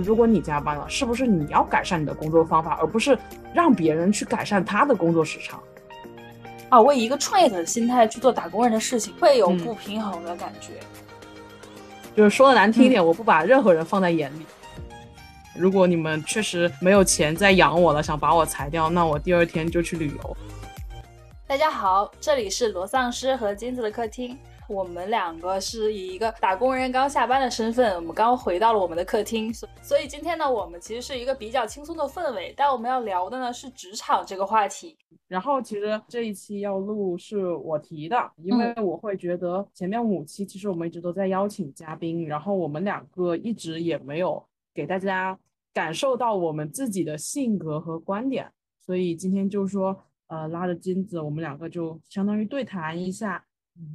如果你加班了，是不是你要改善你的工作方法，而不是让别人去改善他的工作时长？啊，为一个创业者的心态去做打工人的事情，会有不平衡的感觉。就是说的难听一点，我不把任何人放在眼里。如果你们确实没有钱再养我了，想把我裁掉，那我第二天就去旅游。大家好，这里是罗丧尸和金子的客厅。我们两个是以一个打工人刚下班的身份，我们刚回到了我们的客厅，所所以今天呢，我们其实是一个比较轻松的氛围，但我们要聊的呢是职场这个话题。然后其实这一期要录是我提的，因为我会觉得前面五期其实我们一直都在邀请嘉宾，然后我们两个一直也没有给大家感受到我们自己的性格和观点，所以今天就是说，呃，拉着金子，我们两个就相当于对谈一下。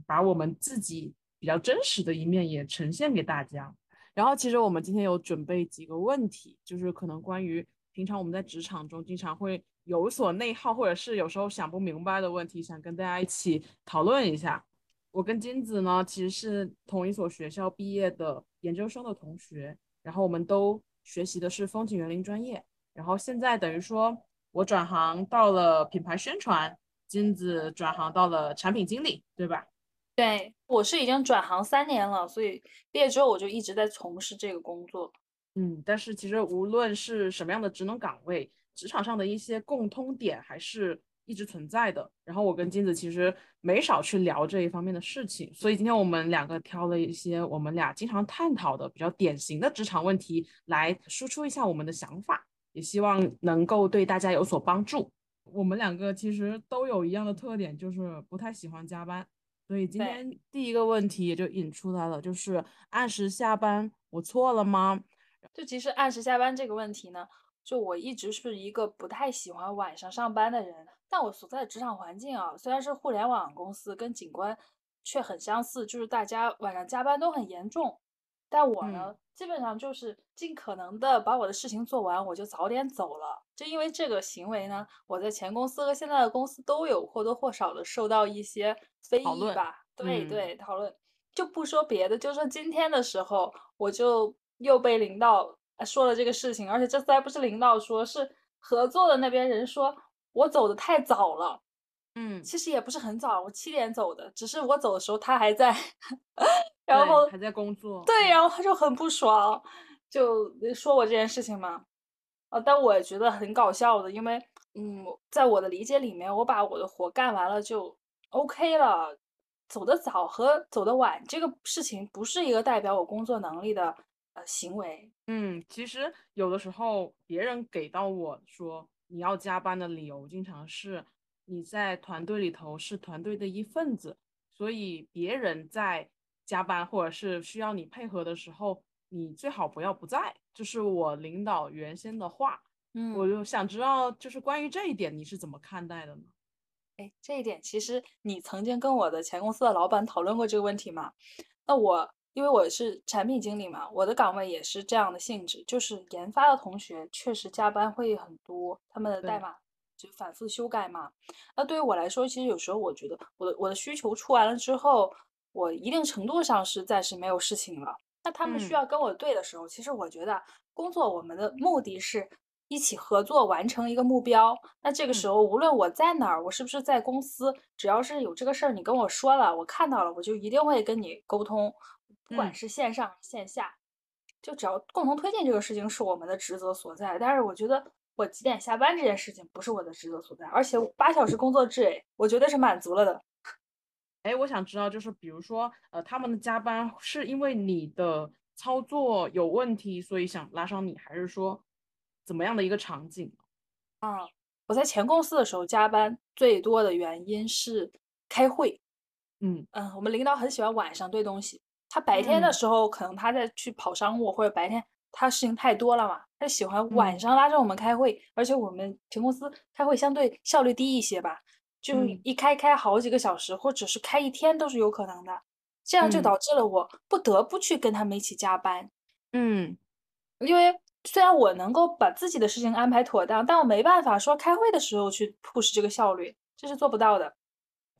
把我们自己比较真实的一面也呈现给大家。然后，其实我们今天有准备几个问题，就是可能关于平常我们在职场中经常会有所内耗，或者是有时候想不明白的问题，想跟大家一起讨论一下。我跟金子呢，其实是同一所学校毕业的研究生的同学，然后我们都学习的是风景园林专业。然后现在等于说我转行到了品牌宣传，金子转行到了产品经理，对吧？对，我是已经转行三年了，所以毕业之后我就一直在从事这个工作。嗯，但是其实无论是什么样的职能岗位，职场上的一些共通点还是一直存在的。然后我跟金子其实没少去聊这一方面的事情，所以今天我们两个挑了一些我们俩经常探讨的比较典型的职场问题来输出一下我们的想法，也希望能够对大家有所帮助。我们两个其实都有一样的特点，就是不太喜欢加班。所以今天第一个问题也就引出来了，就是按时下班，我错了吗？就其实按时下班这个问题呢，就我一直是一个不太喜欢晚上上班的人，但我所在的职场环境啊，虽然是互联网公司，跟景观却很相似，就是大家晚上加班都很严重。但我呢，基本上就是尽可能的把我的事情做完，我就早点走了。就因为这个行为呢，我在前公司和现在的公司都有或多或少的受到一些非议吧。对对，讨论就不说别的，就说今天的时候，我就又被领导说了这个事情，而且这次还不是领导说，是合作的那边人说我走的太早了。嗯，其实也不是很早，我七点走的，只是我走的时候他还在。然后还在工作，对，然后他就很不爽，就说我这件事情嘛，啊，但我觉得很搞笑的，因为，嗯，在我的理解里面，我把我的活干完了就 OK 了，走得早和走得晚这个事情不是一个代表我工作能力的呃行为。嗯，其实有的时候别人给到我说你要加班的理由，经常是你在团队里头是团队的一份子，所以别人在。加班或者是需要你配合的时候，你最好不要不在，这是我领导原先的话。嗯，我就想知道，就是关于这一点你是怎么看待的呢？哎，这一点其实你曾经跟我的前公司的老板讨论过这个问题嘛？那我因为我是产品经理嘛，我的岗位也是这样的性质，就是研发的同学确实加班会很多，他们的代码就反复修改嘛。那对于我来说，其实有时候我觉得我的我的需求出完了之后。我一定程度上是暂时没有事情了。那他们需要跟我对的时候，其实我觉得工作我们的目的是一起合作完成一个目标。那这个时候，无论我在哪儿，我是不是在公司，只要是有这个事儿，你跟我说了，我看到了，我就一定会跟你沟通，不管是线上线下，就只要共同推进这个事情是我们的职责所在。但是我觉得我几点下班这件事情不是我的职责所在，而且八小时工作制，哎，我绝对是满足了的。哎，我想知道，就是比如说，呃，他们的加班是因为你的操作有问题，所以想拉上你，还是说怎么样的一个场景？啊，我在前公司的时候加班最多的原因是开会。嗯嗯，我们领导很喜欢晚上对东西，他白天的时候可能他在去跑商务，或者白天他事情太多了嘛，他喜欢晚上拉着我们开会，而且我们全公司开会相对效率低一些吧。就一开开好几个小时，或者是开一天都是有可能的，这样就导致了我不得不去跟他们一起加班。嗯，因为虽然我能够把自己的事情安排妥当，但我没办法说开会的时候去 push 这个效率，这是做不到的。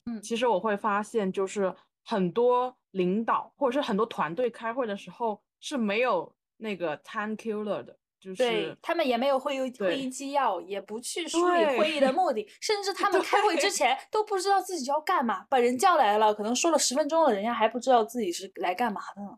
嗯，其实我会发现，就是很多领导或者是很多团队开会的时候是没有那个 time killer 的，就对是他们也没有会议会议纪要，也不去梳理会议的目的，甚至 他们开会之前都不知道自己要干嘛，把人叫来了，可能说了十分钟了，人家还不知道自己是来干嘛的呢。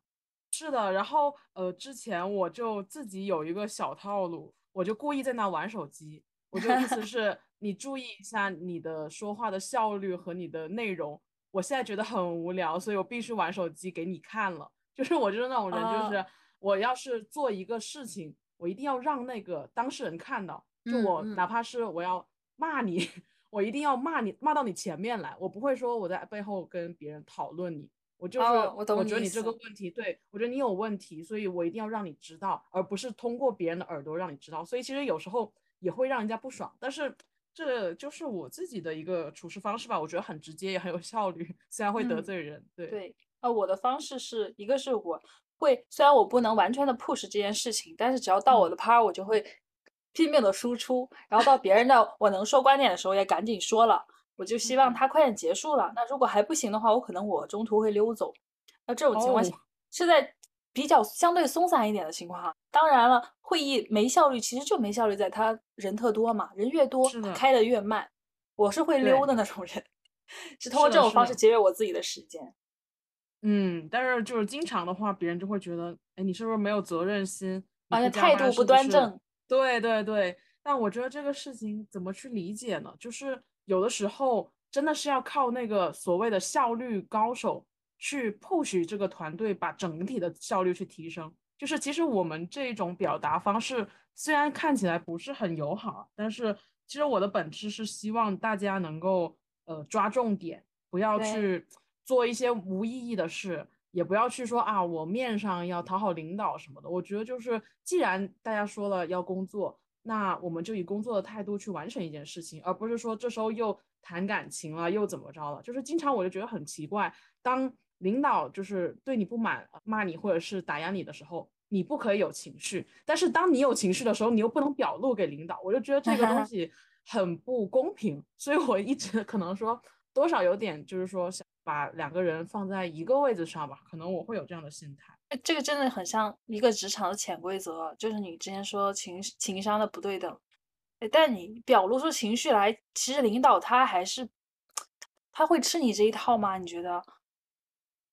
是的，然后呃，之前我就自己有一个小套路，我就故意在那玩手机，我就意思 是你注意一下你的说话的效率和你的内容。我现在觉得很无聊，所以我必须玩手机给你看了。就是我就是那种人，就是哦我要是做一个事情，我一定要让那个当事人看到，就我哪怕是我要骂你，我一定要骂你，骂到你前面来，我不会说我在背后跟别人讨论你。我就是，哦我觉得你这个问题，对，我觉得你有问题，所以我一定要让你知道，而不是通过别人的耳朵让你知道。所以其实有时候也会让人家不爽，但是这就是我自己的一个处事方式吧，我觉得很直接也很有效率，虽然会得嗯罪人，对，对，呃，我的方式是一个是我会，虽然我不能完全的 push 这件事情，但是只要到我嗯的 part，我就会拼命的输出，然后到别人的我能说观点的时候也赶紧说了，我就希望嗯他快点结束了。那如果还不行的话，我可能我中途会溜走。那这种情况下哦是在比较相对松散一点的情况哈。当然了，会议没效率，其实就没效率在他人特多嘛，人越多，的他开的越慢。我是会溜的那种人，是通过这种方式节约我自己的时间。嗯，但是就是经常的话，别人就会觉得，哎，你是不是没有责任心？你好像不加态度不端正。对对对，但我觉得这个事情怎么去理解呢？就是有的时候真的是要靠那个所谓的效率高手去 push 这个团队，把整体的效率去提升。就是其实我们这种表达方式虽然看起来不是很友好，但是其实我的本质是希望大家能够呃抓重点，不要对去做一些无意义的事，也不要去说啊我面上要讨好领导什么的。我觉得就是既然大家说了要工作，那我们就以工作的态度去完成一件事情，而不是说这时候又谈感情了，又怎么着了。就是经常我就觉得很奇怪，当领导就是对你不满、骂你或者是打压你的时候，你不可以有情绪，但是当你有情绪的时候，你又不能表露给领导。我就觉得这个东 西很不公平，所以我一直可能说多少有点就是说想把两个人放在一个位置上吧，可能我会有这样的心态。哎这个真的很像一个职场的潜规则，就是你之前说情情商的不对等，哎但你表露出情绪来，其实领导他还是他会吃你这一套吗？你觉得？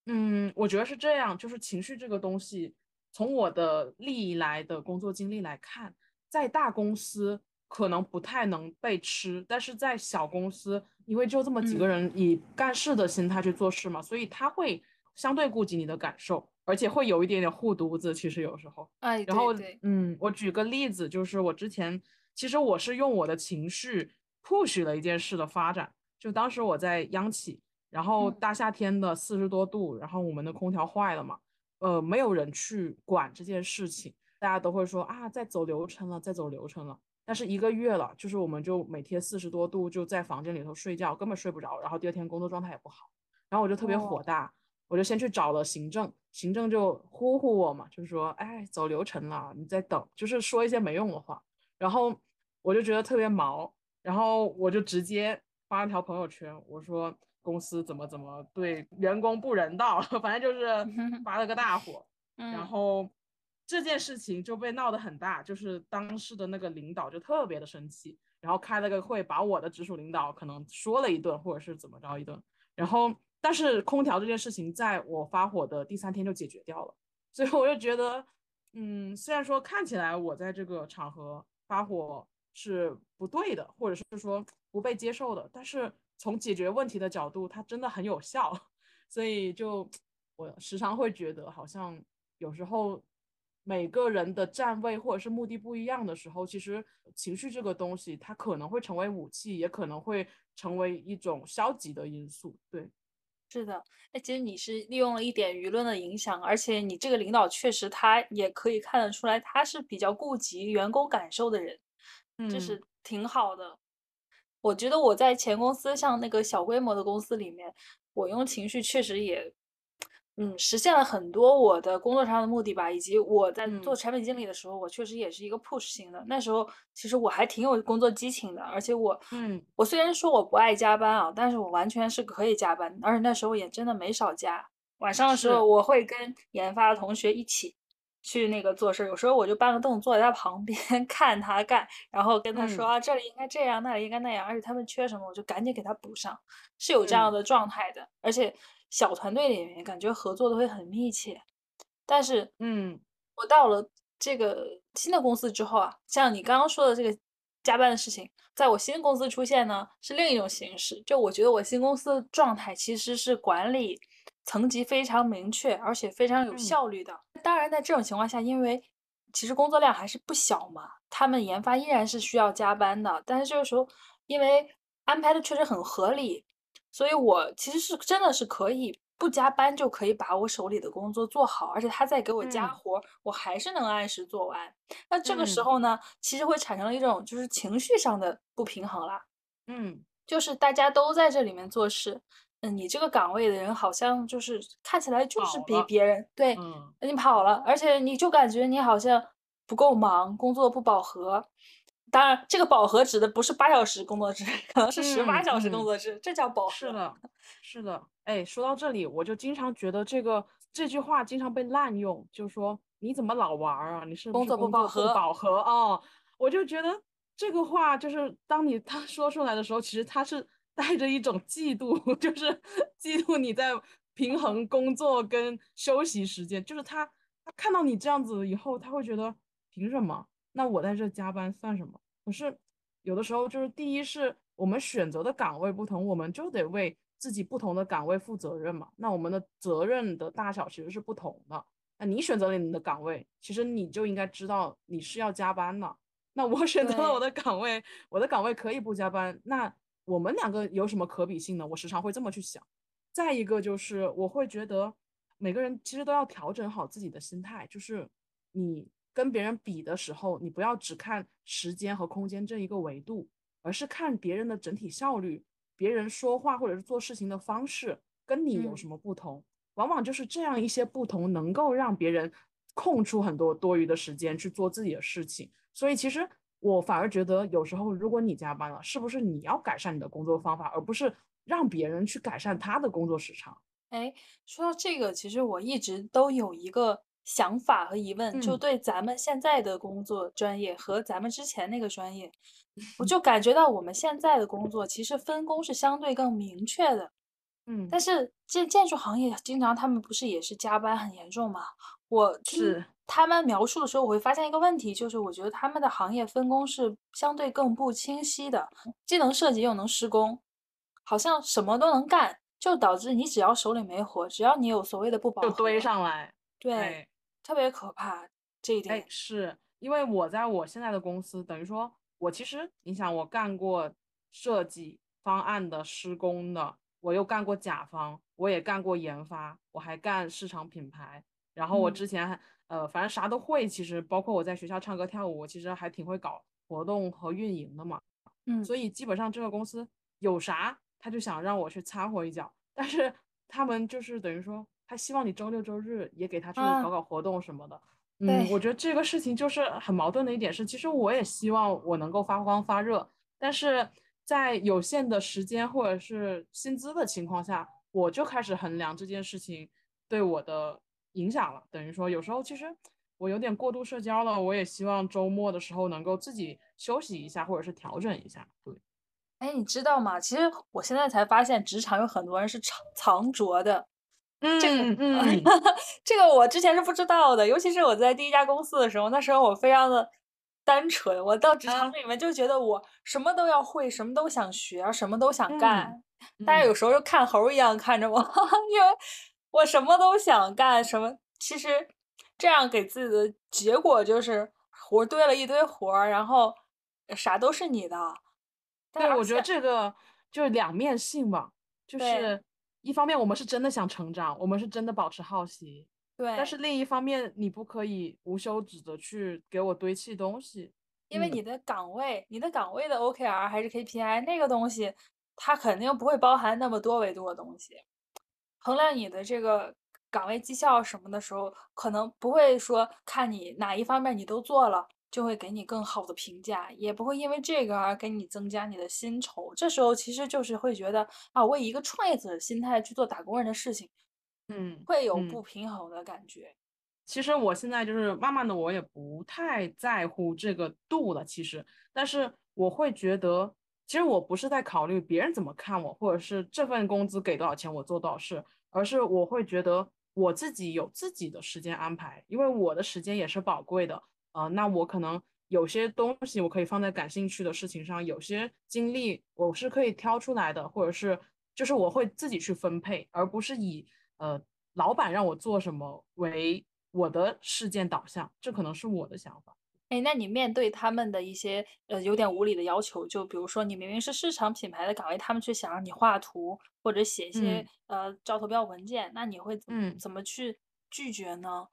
嗯，我觉得是这样，就是情绪这个东西，从我的历来的工作经历来看，在大公司可能不太能被吃，但是在小公司，因为就这么几个嗯人以干事的心态去做事嘛，所以他会相对顾及你的感受，而且会有一点点护犊子，其实有时候。哎，然后，嗯，我举个例子，就是我之前其实我是用我的情绪 push 了一件事的发展。就当时我在央企，然后嗯大夏天的四十多度，然后我们的空调坏了嘛，呃，没有人去管这件事情，大家都会说啊，在走流程了，在走流程了。但是一个月了，就是我们就每天四十多度就在房间里头睡觉，根本睡不着，然后第二天工作状态也不好，然后我就特别火哦大。我就先去找了行政，行政就呼呼我嘛，就是说，哎，走流程了，你在等，就是说一些没用的话。然后我就觉得特别毛，然后我就直接发了条朋友圈，我说公司怎么怎么对员工不人道，反正就是发了个大火。然嗯后这件事情就被闹得很大，就是当时的那个领导就特别的生气，然后开了个会，把我的直属领导可能说了一顿，或者是怎么着一顿。然后，但是空调这件事情在我发火的第三天就解决掉了，所以我就觉得，嗯，虽然说看起来我在这个场合发火是不对的，或者是说不被接受的，但是从解决问题的角度，它真的很有效，所以就我时常会觉得，好像有时候每个人的站位或者是目的不一样的时候，其实情绪这个东西，它可能会成为武器，也可能会成为一种消极的因素。对，是的，哎，其实你是利用了一点舆论的影响，而且你这个领导确实他也可以看得出来，他是比较顾及员工感受的人，这嗯是挺好的。我觉得我在前公司，像那个小规模的公司里面，我用情绪确实也，嗯，实现了很多我的工作上的目的吧。以及我在做嗯产品经理的时候，我确实也是一个 push 型的。那时候其实我还挺有工作激情的，而且我，嗯我虽然说我不爱加班啊，但是我完全是可以加班，而且那时候也真的没少加。晚上的时候，我会跟研发的同学一起去那个做事，有时候我就搬个凳子坐在他旁边 看他干，然后跟他说嗯啊，这里应该这样，那里应该那样，而且他们缺什么，我就赶紧给他补上，是有这样嗯的状态的。而且小团队里面感觉合作的会很密切，但是嗯我到了这个新的公司之后啊，像你刚刚说的这个加班的事情，在我新公司出现呢是另一种形式。就我觉得我新公司的状态其实是管理层级非常明确，而且非常有嗯效率的。当然，在这种情况下，因为其实工作量还是不小嘛，他们研发依然是需要加班的。但是这个时候，因为安排的确实很合理，所以我其实是真的是可以不加班就可以把我手里的工作做好，而且他再给我加嗯活儿，我还是能按时做完。那这个时嗯候呢，其实会产生了一种就是情绪上的不平衡啦，嗯就是大家都在这里面做事，嗯，你这个岗位的人好像就是看起来就是比别人对嗯你跑了，而且你就感觉你好像不够忙，工作不饱和。当然，这个饱和指的不是八小时工作制，可能是十八嗯小时工嗯作制，这叫饱和。是的，是的，哎，说到这里，我就经常觉得这个这句话经常被滥用，就说你怎么老玩儿啊？你是工作不饱和饱和哦？我就觉得这个话就是当你 他说出来的时候，其实他是带着一种嫉妒，就是嫉妒你在平衡工作跟休息时间，就是他他看到你这样子以后，他会觉得凭什么？那我在这加班算什么？可是有的时候就是第一是我们选择的岗位不同，我们就得为自己不同的岗位负责任嘛。那我们的责任的大小其实是不同的。那你选择了你的岗位，其实你就应该知道你是要加班的。那我 选择了我的岗位，我的岗位可以不加班，那我们两个有什么可比性呢？我时常会这么去想。再一个就是我会觉得每个人其实都要调整好自己的心态，就是你跟别人比的时候，你不要只看时间和空间这一个维度，而是看别人的整体效率，别人说话或者是做事情的方式跟你有嗯什么不同。往往就是这样一些不同，能够让别人空出很多多余的时间去做自己的事情。所以其实我反而觉得，有时候如果你加班了，是不是你要改善你的工作方法，而不是让别人去改善他的工作时长？哎，说到这个，其实我一直都有一个想法和疑问，就嗯对咱们现在的工作专业和咱们之前那个专业，我 就感觉到我们现在的工作其实分工是相对更明确的。嗯，但是建建筑行业经常他们不是也是加班很严重吗？我听是他们描述的时候，我会发现一个问题，就是我觉得他们的行业分工是相对更不清晰的，既能设计又能施工，好像什么都能干，就导致你只要手里没活，只要你有所谓的不饱就堆，上来。对，哎特别可怕这一哎点。，是因为我在我现在的公司，等于说我其实你想，我干过设计方案的、施工的，我又干过甲方，我也干过研发，我还干市场品牌。然后我嗯之前还呃，反正啥都会，其实包括我在学校唱歌跳舞，我其实还挺会搞活动和运营的嘛。嗯，所以基本上这个公司有啥，他就想让我去掺和一脚，但是他们就是等于说，他希望你周六周日也给他去啊搞搞活动什么的。嗯，我觉得这个事情就是很矛盾的一点是，其实我也希望我能够发光发热，但是在有限的时间或者是薪资的情况下，我就开始衡量这件事情对我的影响了。等于说，有时候其实我有点过度社交了，我也希望周末的时候能够自己休息一下，或者是调整一下。对，哎，你知道吗？其实我现在才发现，职场有很多人是藏藏拙的。这个嗯嗯 这个我之前是不知道的，尤其是我在第一家公司的时候，那时候我非常的单纯，我到职场啊里面就觉得我什么都要会，什么都想学，什么都想嗯干。大家有嗯时候就看猴儿一样看着我，因为我什么都想干，什么其实这样给自己的结果就是活儿堆了一堆活儿，然后啥都是你的。但对，我觉得这个就是两面性吧，就是一方面我们是真的想成长，我们是真的保持好奇，对但是另一方面你不可以无休止的去给我堆砌东西。嗯因为你的岗位，你的岗位的 OKR 还是 KPI 那个东西，它肯定不会包含那么多维度的东西。衡量你的这个岗位绩效什么的时候，可能不会说看你哪一方面你都做了，就会给你更好的评价，也不会因为这个而给你增加你的薪酬。这时候其实就是会觉得啊，我以一个创业者的心态去做打工人的事情，嗯会有嗯不平衡的感觉。其实我现在就是慢慢的，我也不太在乎这个度了。其实，但是我会觉得，其实我不是在考虑别人怎么看我，或者是这份工资给多少钱我做多少事，而是我会觉得我自己有自己的时间安排，因为我的时间也是宝贵的。呃，那我可能有些东西我可以放在感兴趣的事情上，有些精力我是可以挑出来的，或者是就是我会自己去分配，而不是以呃老板让我做什么为。我的事件导向，这可能是我的想法。哎，那你面对他们的一些呃有点无理的要求，就比如说你明明是市场品牌的岗位，他们却想让你画图或者写一些呃招投标文件，那你会嗯怎么去拒绝呢？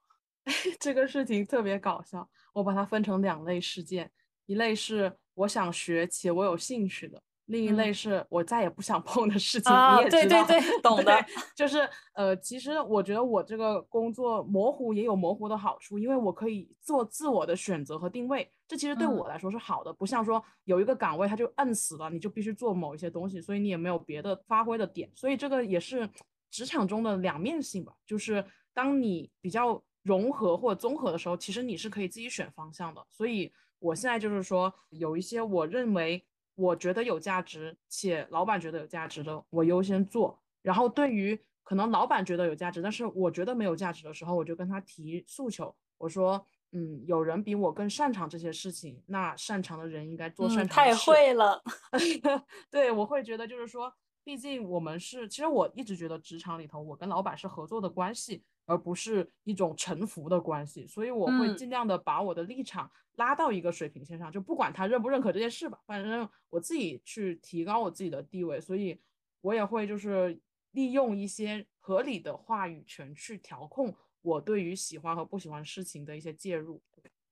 这个事情特别搞笑，我把它分成两类事件，一类是我想学且我有兴趣的。另一类是我再也不想碰的事情，你也知道，对对对，懂的。就是呃，其实我觉得我这个工作模糊也有模糊的好处，因为我可以做自我的选择和定位，这其实对我来说是好的。不像说有一个岗位它就摁死了，你就必须做某一些东西，所以你也没有别的发挥的点。所以这个也是职场中的两面性吧。就是当你比较融合或者综合的时候，其实你是可以自己选方向的。所以我现在就是说，有一些我认为。我觉得有价值，且老板觉得有价值的，我优先做。然后对于可能老板觉得有价值，但是我觉得没有价值的时候，我就跟他提诉求。我说，嗯，有人比我更擅长这些事情，那擅长的人应该做擅长的事。太会了。对，我会觉得就是说，毕竟我们是，其实我一直觉得职场里头，我跟老板是合作的关系。而不是一种臣服的关系，所以我会尽量的把我的立场拉到一个水平线上，就不管他认不认可这件事吧，反正我自己去提高我自己的地位，所以我也会就是利用一些合理的话语权去调控我对于喜欢和不喜欢事情的一些介入。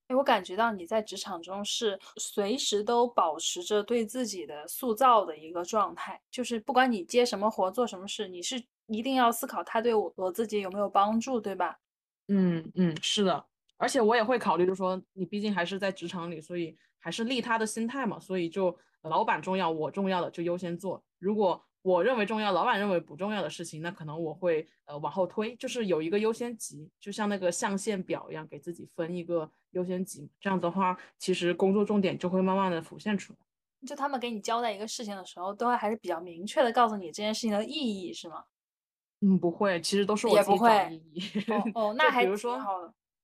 哎，我感觉到你在职场中是随时都保持着对自己的塑造的一个状态，就是不管你接什么活做什么事，你是。一定要思考他对我我自己有没有帮助，对吧？嗯嗯，是的，而且我也会考虑，就是说你毕竟还是在职场里，所以还是利他的心态嘛，所以就老板重要，我重要的就优先做。如果我认为重要，老板认为不重要的事情，那可能我会呃往后推，就是有一个优先级，就像那个象限表一样，给自己分一个优先级。这样的话，其实工作重点就会慢慢的浮现出来。就他们给你交代一个事情的时候，都会还是比较明确的告诉你这件事情的意义，是吗？嗯，不会，其实都是我自己找意义。哦，那还比如说，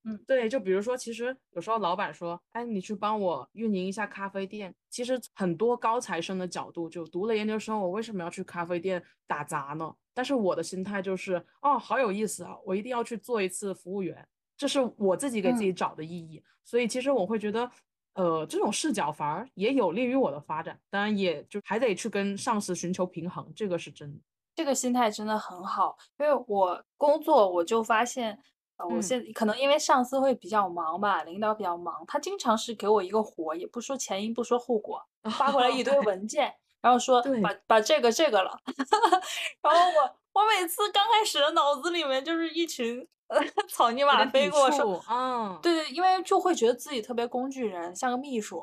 嗯，对，就比如说，其实有时候老板说，哎，你去帮我运营一下咖啡店。其实很多高材生的角度，就读了研究生，我为什么要去咖啡店打杂呢？但是我的心态就是，哦，好有意思啊，我一定要去做一次服务员，这是我自己给自己找的意义。所以其实我会觉得，呃，这种视角反而也有利于我的发展。当然，也就还得去跟上司寻求平衡，这个是真的。这个心态真的很好，因为我工作我就发现，呃，我现可能因为上司会比较忙吧，领导比较忙，他经常是给我一个活，也不说前因不说后果，发过来一堆文件，然后说把把这个这个了，然后我我每次刚开始的脑子里面就是一群 草泥马飞过，说，嗯，对对，因为就会觉得自己特别工具人，像个秘书。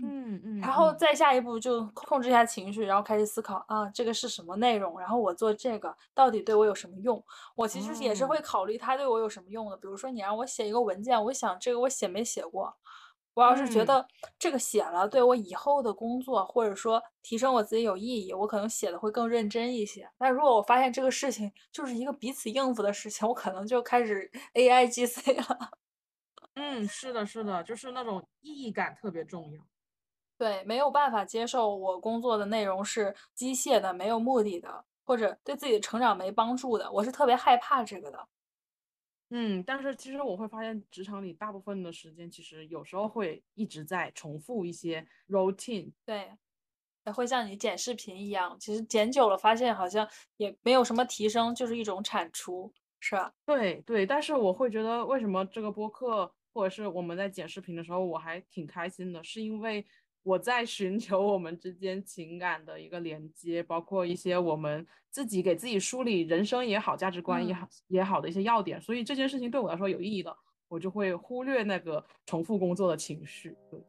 嗯嗯，然后再下一步就控制一下情绪，然后开始思考啊，这个是什么内容？然后我做这个到底对我有什么用？我其实也是会考虑它对我有什么用的。比如说你让我写一个文件，我想这个我写没写过？我要是觉得这个写了对我以后的工作或者说提升我自己有意义，我可能写的会更认真一些。但如果我发现这个事情就是一个彼此应付的事情，我可能就开始 AI GC 了。嗯，是的，是的，就是那种意义感特别重要。对，没有办法接受我工作的内容是机械的、没有目的的，或者对自己的成长没帮助的，我是特别害怕这个的。嗯，但是其实我会发现，职场里大部分的时间，其实有时候会一直在重复一些 routine。对，会像你剪视频一样，其实剪久了发现好像也没有什么提升，就是一种产出，是吧？对对，但是我会觉得，为什么这个播客或者是我们在剪视频的时候，我还挺开心的，是因为。我在寻求我们之间情感的一个连接，包括一些我们自己给自己梳理人生也好、价值观也好也好的一些要点，所以这件事情对我来说有意义的，我就会忽略那个重复工作的情绪。对，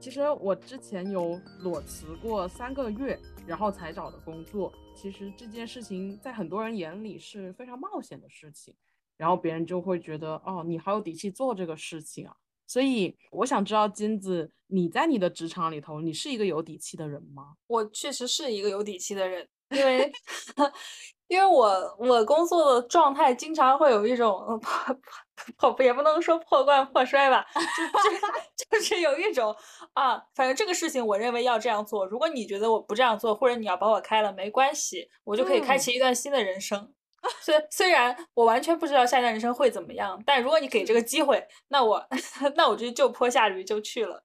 其实我之前有裸辞过三个月，然后才找的工作，其实这件事情在很多人眼里是非常冒险的事情。然后别人就会觉得哦，你好有底气做这个事情啊。所以我想知道金子，你在你的职场里头，你是一个有底气的人吗？我确实是一个有底气的人，因为 因为我我工作的状态经常会有一种 破破也不能说破罐破摔吧，就就就是有一种啊，反正这个事情我认为要这样做，如果你觉得我不这样做，或者你要把我开了，没关系，我就可以开启一段新的人生。虽虽然我完全不知道下一段人生会怎么样，但如果你给这个机会，那我 那我就就坡下驴就去了。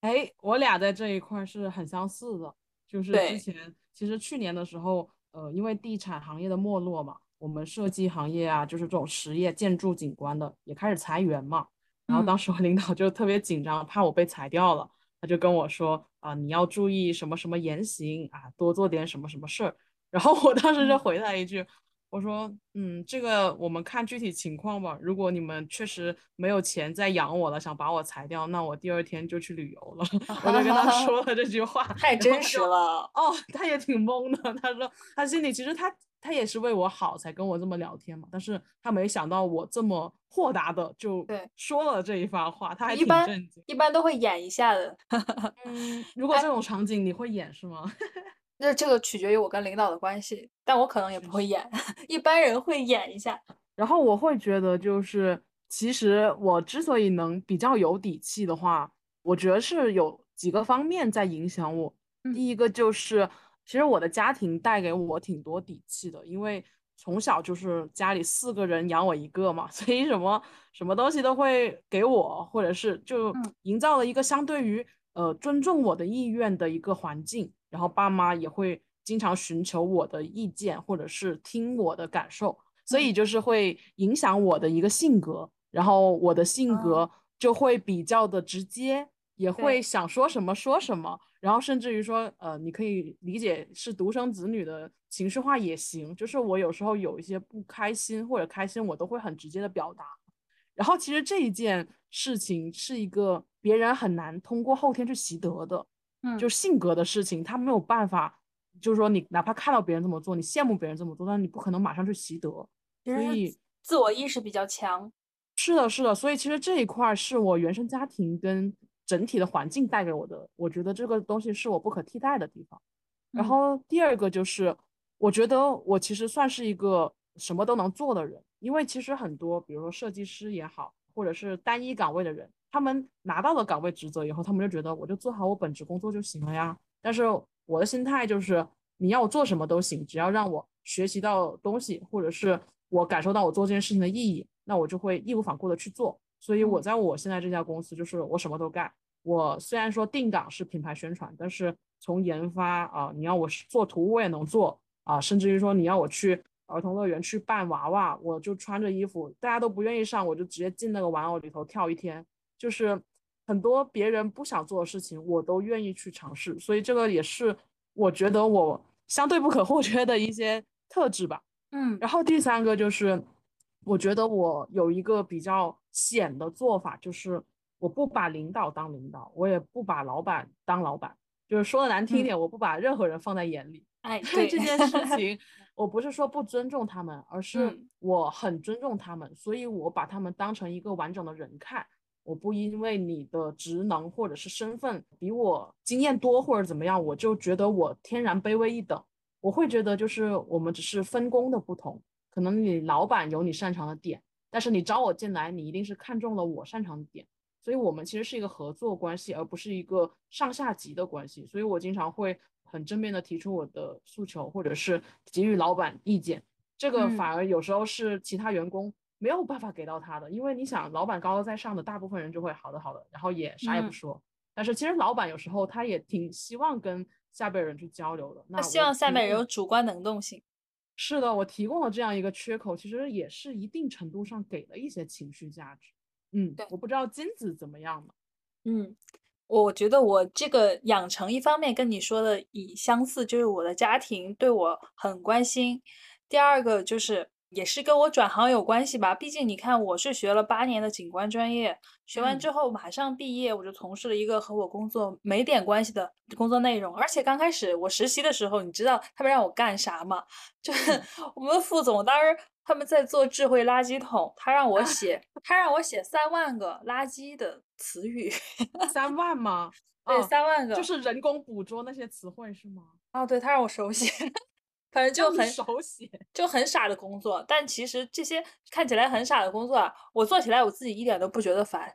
哎，我俩在这一块是很相似的，就是之前其实去年的时候，呃，因为地产行业的没落嘛，我们设计行业啊，就是这种实业、建筑、景观的也开始裁员嘛。然后当时我领导就特别紧张，怕我被裁掉了，他就跟我说啊，你要注意什么什么言行啊，多做点什么什么事儿。然后我当时就回他一句。我说，嗯，这个我们看具体情况吧。如果你们确实没有钱再养我了，想把我裁掉，那我第二天就去旅游了。我就跟他说了这句话，太真实了。哦，他也挺懵的。他说他心里其实他他也是为我好才跟我这么聊天嘛，但是他没想到我这么豁达的就说了这一番话，他还挺震惊。一般都会演一下的。嗯，如果这种场景你会演是吗？那这个取决于我跟领导的关系，但我可能也不会演，一般人会演一下。然后我会觉得，就是其实我之所以能比较有底气的话，我觉得是有几个方面在影响我。第一个就是，其实我的家庭带给我挺多底气的，因为从小就是家里四个人养我一个嘛，所以什么什么东西都会给我，或者是就营造了一个相对于呃尊重我的意愿的一个环境。然后爸妈也会经常寻求我的意见，或者是听我的感受，所以就是会影响我的一个性格。然后我的性格就会比较的直接，也会想说什么说什么。然后甚至于说，呃，你可以理解是独生子女的情绪化也行。就是我有时候有一些不开心或者开心，我都会很直接的表达。然后其实这一件事情是一个别人很难通过后天去习得的。嗯，就性格的事情，他没有办法，就是说你哪怕看到别人这么做，你羡慕别人这么做，但你不可能马上去习得，所以自我意识比较强。是的，是的，所以其实这一块是我原生家庭跟整体的环境带给我的，我觉得这个东西是我不可替代的地方。然后第二个就是，我觉得我其实算是一个什么都能做的人，因为其实很多，比如说设计师也好，或者是单一岗位的人。他们拿到了岗位职责以后，他们就觉得我就做好我本职工作就行了呀。但是我的心态就是，你要我做什么都行，只要让我学习到东西，或者是我感受到我做这件事情的意义，那我就会义无反顾的去做。所以我在我现在这家公司，就是我什么都干。我虽然说定岗是品牌宣传，但是从研发啊，你要我做图我也能做啊，甚至于说你要我去儿童乐园去扮娃娃，我就穿着衣服，大家都不愿意上，我就直接进那个玩偶里头跳一天。就是很多别人不想做的事情，我都愿意去尝试，所以这个也是我觉得我相对不可或缺的一些特质吧。嗯，然后第三个就是，我觉得我有一个比较险的做法，就是我不把领导当领导，我也不把老板当老板，就是说的难听一点，我不把任何人放在眼里。哎，对 这件事情，我不是说不尊重他们，而是我很尊重他们，所以我把他们当成一个完整的人看。我不因为你的职能或者是身份比我经验多或者怎么样，我就觉得我天然卑微一等。我会觉得就是我们只是分工的不同，可能你老板有你擅长的点，但是你招我进来，你一定是看中了我擅长的点，所以我们其实是一个合作关系，而不是一个上下级的关系。所以我经常会很正面的提出我的诉求，或者是给予老板意见。这个反而有时候是其他员工。没有办法给到他的，因为你想，老板高高在上的，大部分人就会好的好的，然后也啥也不说。但是其实老板有时候他也挺希望跟下辈人去交流的。那希望下面人有主观能动性。是的，我提供了这样一个缺口，其实也是一定程度上给了一些情绪价值。嗯，对，我不知道金子怎么样呢？嗯，我觉得我这个养成一方面跟你说的以相似，就是我的家庭对我很关心。第二个就是。也是跟我转行有关系吧，毕竟你看，我是学了八年的景观专业，学完之后马上毕业，我就从事了一个和我工作没点关系的工作内容。而且刚开始我实习的时候，你知道他们让我干啥吗？就是我们副总当时他们在做智慧垃圾桶，他让我写，他让我写三万个垃圾的词语。三万吗？对，三万个，就是人工捕捉那些词汇是吗？哦，对他让我手写，反正就很手写，就很傻的工作。但其实这些看起来很傻的工作，啊，我做起来我自己一点都不觉得烦。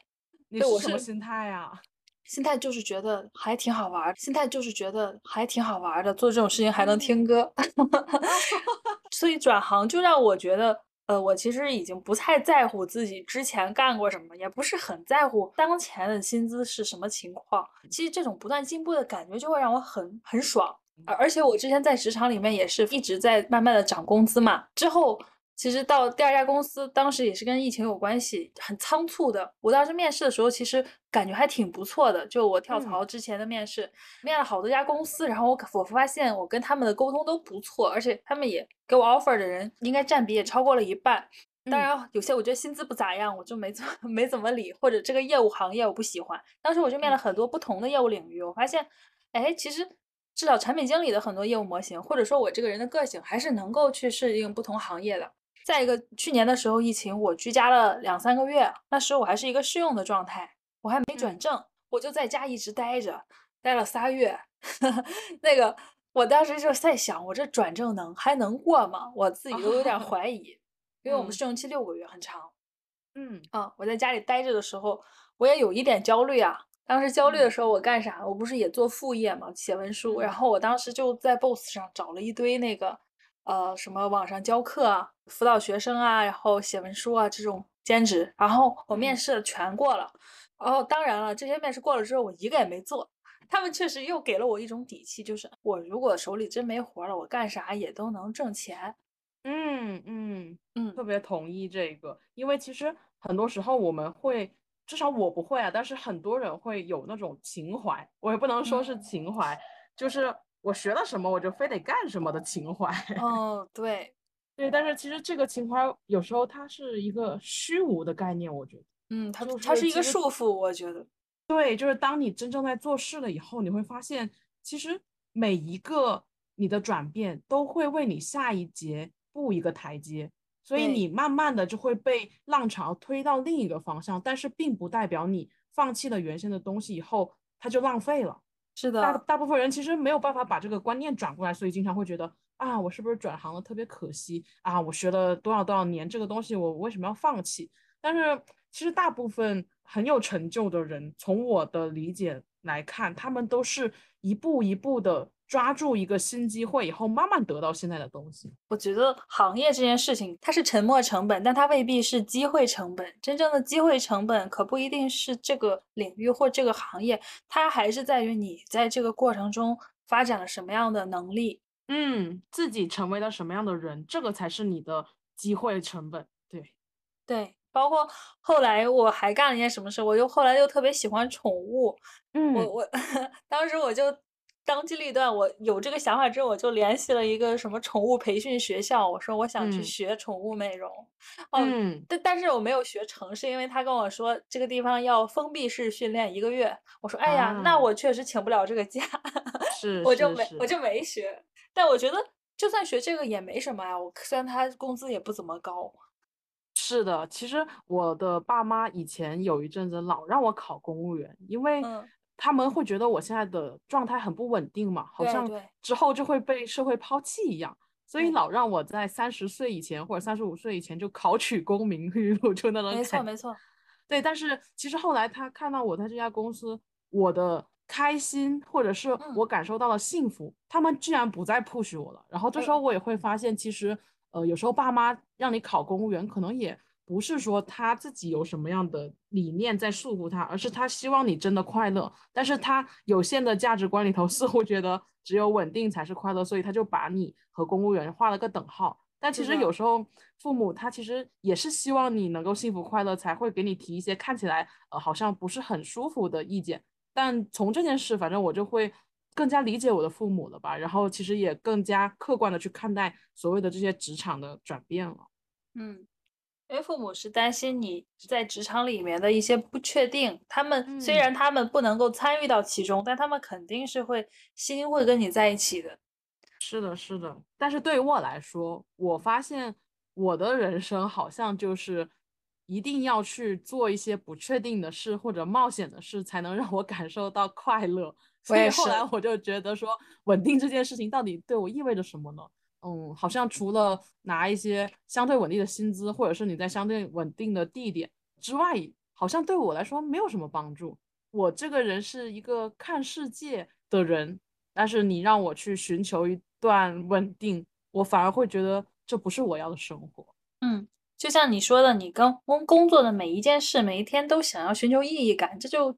你是什么心态呀？心态就是觉得还挺好玩，心态就是觉得还挺好玩的，做这种事情还能听歌，所以转行就让我觉得，呃，我其实已经不太在乎自己之前干过什么，也不是很在乎当前的薪资是什么情况。其实这种不断进步的感觉就会让我很很爽，而而且我之前在职场里面也是一直在慢慢的涨工资嘛，之后。其实到第二家公司，当时也是跟疫情有关系，很仓促的。我当时面试的时候，其实感觉还挺不错的。就我跳槽之前的面试，面了好多家公司，然后我我发现我跟他们的沟通都不错，而且他们也给我 offer 的人应该占比也超过了一半。当然有些我觉得薪资不咋样，我就没怎么 没怎么理，或者这个业务行业我不喜欢。当时我就面了很多不同的业务领域，我发现，哎，其实至少产品经理的很多业务模型，或者说我这个人的个性，还是能够去适应不同行业的。再一个，去年的时候疫情，我居家了两三个月，那时候我还是一个试用的状态，我还没转正，我就在家一直待着，待了仨月。那个，我当时就在想，我这转正能还能过吗？我自己都有点怀疑，因为我们试用期六个月，很长。嗯啊，我在家里待着的时候，我也有一点焦虑啊。当时焦虑的时候，我干啥？我不是也做副业嘛，写文书。然后我当时就在 Boss 上找了一堆那个。呃，什么网上教课啊，辅导学生啊，然后写文书啊这种兼职，然后我面试全过了，然后当然了，这些面试过了之后，我一个也没做。他们确实又给了我一种底气，就是我如果手里真没活了，我干啥也都能挣钱。嗯嗯嗯，特别同意这个，因为其实很多时候我们会，至少我不会啊，但是很多人会有那种情怀，我也不能说是情怀，就是。我学了什么，我就非得干什么的情怀。哦，对，对，但是其实这个情怀有时候它是一个虚无的概念，我觉得。嗯，它它是一个束缚，我觉得。对，就是当你真正在做事了以后，你会发现，其实每一个你的转变都会为你下一节布一个台阶，所以你慢慢的就会被浪潮推到另一个方向，但是并不代表你放弃了原先的东西以后，它就浪费了。是的，大大部分人其实没有办法把这个观念转过来，所以经常会觉得啊，我是不是转行了特别可惜啊？我学了多少多少年这个东西，我为什么要放弃？但是其实大部分很有成就的人，从我的理解来看，他们都是一步一步的。抓住一个新机会以后，慢慢得到现在的东西。我觉得行业这件事情，它是沉没成本，但它未必是机会成本。真正的机会成本，可不一定是这个领域或这个行业，它还是在于你在这个过程中发展了什么样的能力，嗯，自己成为了什么样的人，这个才是你的机会成本。对，对，包括后来我还干了一件什么事，我又后来又特别喜欢宠物，嗯，我我 当时我就。当机立断，我有这个想法之后，我就联系了一个什么宠物培训学校，我说我想去学宠物美容。嗯，但但是我没有学成，是因为他跟我说这个地方要封闭式训练一个月。我说哎呀，那我确实请不了这个假，是，我就没我就没学。但我觉得就算学这个也没什么呀，我虽然他工资也不怎么高。是的，其实我的爸妈以前有一阵子老让我考公务员，因为。他们会觉得我现在的状态很不稳定嘛，好像之后就会被社会抛弃一样，所以老让我在三十岁以前或者三十五岁以前就考取公民绿路，就那种。没错没错，对。但是其实后来他看到我在这家公司，我的开心或者是我感受到了幸福，他们居然不再 push 我了。然后这时候我也会发现，其实呃有时候爸妈让你考公务员，可能也。不是说他自己有什么样的理念在束缚他，而是他希望你真的快乐。但是他有限的价值观里头似乎觉得只有稳定才是快乐，所以他就把你和公务员画了个等号。但其实有时候父母他其实也是希望你能够幸福快乐，才会给你提一些看起来呃好像不是很舒服的意见。但从这件事，反正我就会更加理解我的父母了吧。然后其实也更加客观的去看待所谓的这些职场的转变了。嗯。因为父母是担心你在职场里面的一些不确定，他们虽然他们不能够参与到其中，但他们肯定是会心会跟你在一起的。是的，是的。但是对于我来说，我发现我的人生好像就是一定要去做一些不确定的事或者冒险的事，才能让我感受到快乐。所以后来我就觉得说，稳定这件事情到底对我意味着什么呢？嗯，好像除了拿一些相对稳定的薪资，或者是你在相对稳定的地点之外，好像对我来说没有什么帮助。我这个人是一个看世界的人，但是你让我去寻求一段稳定，我反而会觉得这不是我要的生活。嗯，就像你说的，你跟工工作的每一件事，每一天都想要寻求意义感，这就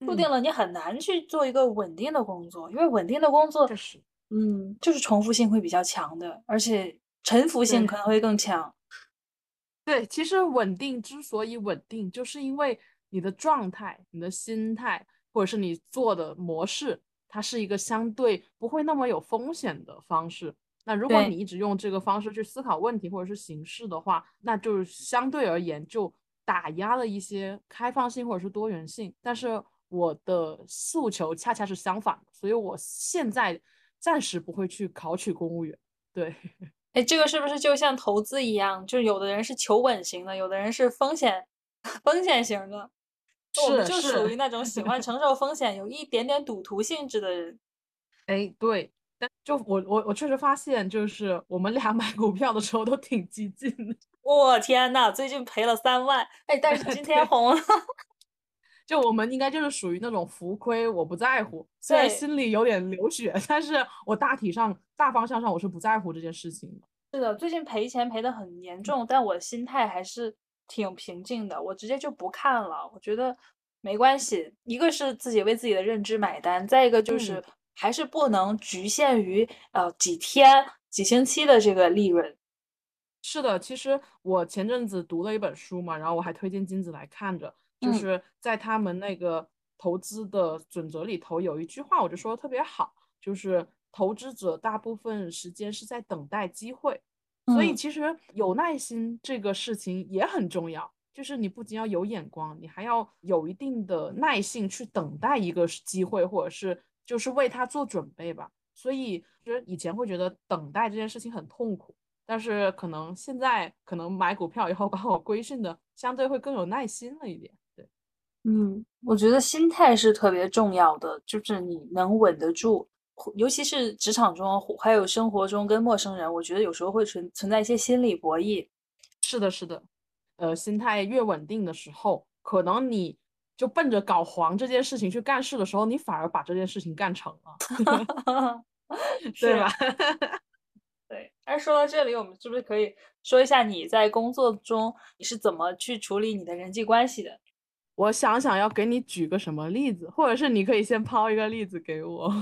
注定了你很难去做一个稳定的工作，因为稳定的工作，嗯，就是重复性会比较强的，而且沉浮性可能会更强。对，其实稳定之所以稳定，就是因为你的状态、你的心态，或者是你做的模式，它是一个相对不会那么有风险的方式。那如果你一直用这个方式去思考问题或者是形式的话，那就是相对而言就打压了一些开放性或者是多元性。但是我的诉求恰恰是相反的，所以我现在暂时不会去考取公务员。对。哎，这个是不是就像投资一样？就有的人是求稳型的，有的人是风险风险型的。我们就属于那种喜欢 承受风险、有一点点赌徒性质的人。哎，对，但就我我我确实发现，就是我们俩 买股票的时候都挺激进的。我天呐，最近赔了三万，哎，但是今天红了。就我们应该就是属于那种浮亏我不在乎，虽然心里有点流血，但是我大体上大方向上我是不在乎这件事情的。是的，最近赔钱赔的很严重，但我心态还是挺平静的，我直接就不看了，我觉得没关系。一个是自己为自己的认知买单，再一个就是还是不能局限于呃几天几星期的这个利润。是的，其实我前阵子读了一本书嘛，然后我还推荐金子来看着。就是在他们那个投资的准则里头有一句话，我就说的特别好，就是投资者大部分时间是在等待机会，所以其实有耐心这个事情也很重要。就是你不仅要有眼光，你还要有一定的耐性去等待一个机会，或者是就是为他做准备吧。所以就是以前会觉得等待这件事情很痛苦，但是可能现在可能买股票以后把我规训的相对会更有耐心了一点。嗯，我觉得心态是特别重要的，就是你能稳得住，尤其是职场中，还有生活中跟陌生人，我觉得有时候会存存在一些心理博弈。是的，是的，呃，心态越稳定的时候，可能你就奔着搞黄这件事情去干事的时候，你反而把这件事情干成了，对吧？对。哎，说到这里，我们是不是可以说一下你在工作中你是怎么去处理你的人际关系的？我想想要给你举个什么例子，或者是你可以先抛一个例子给我。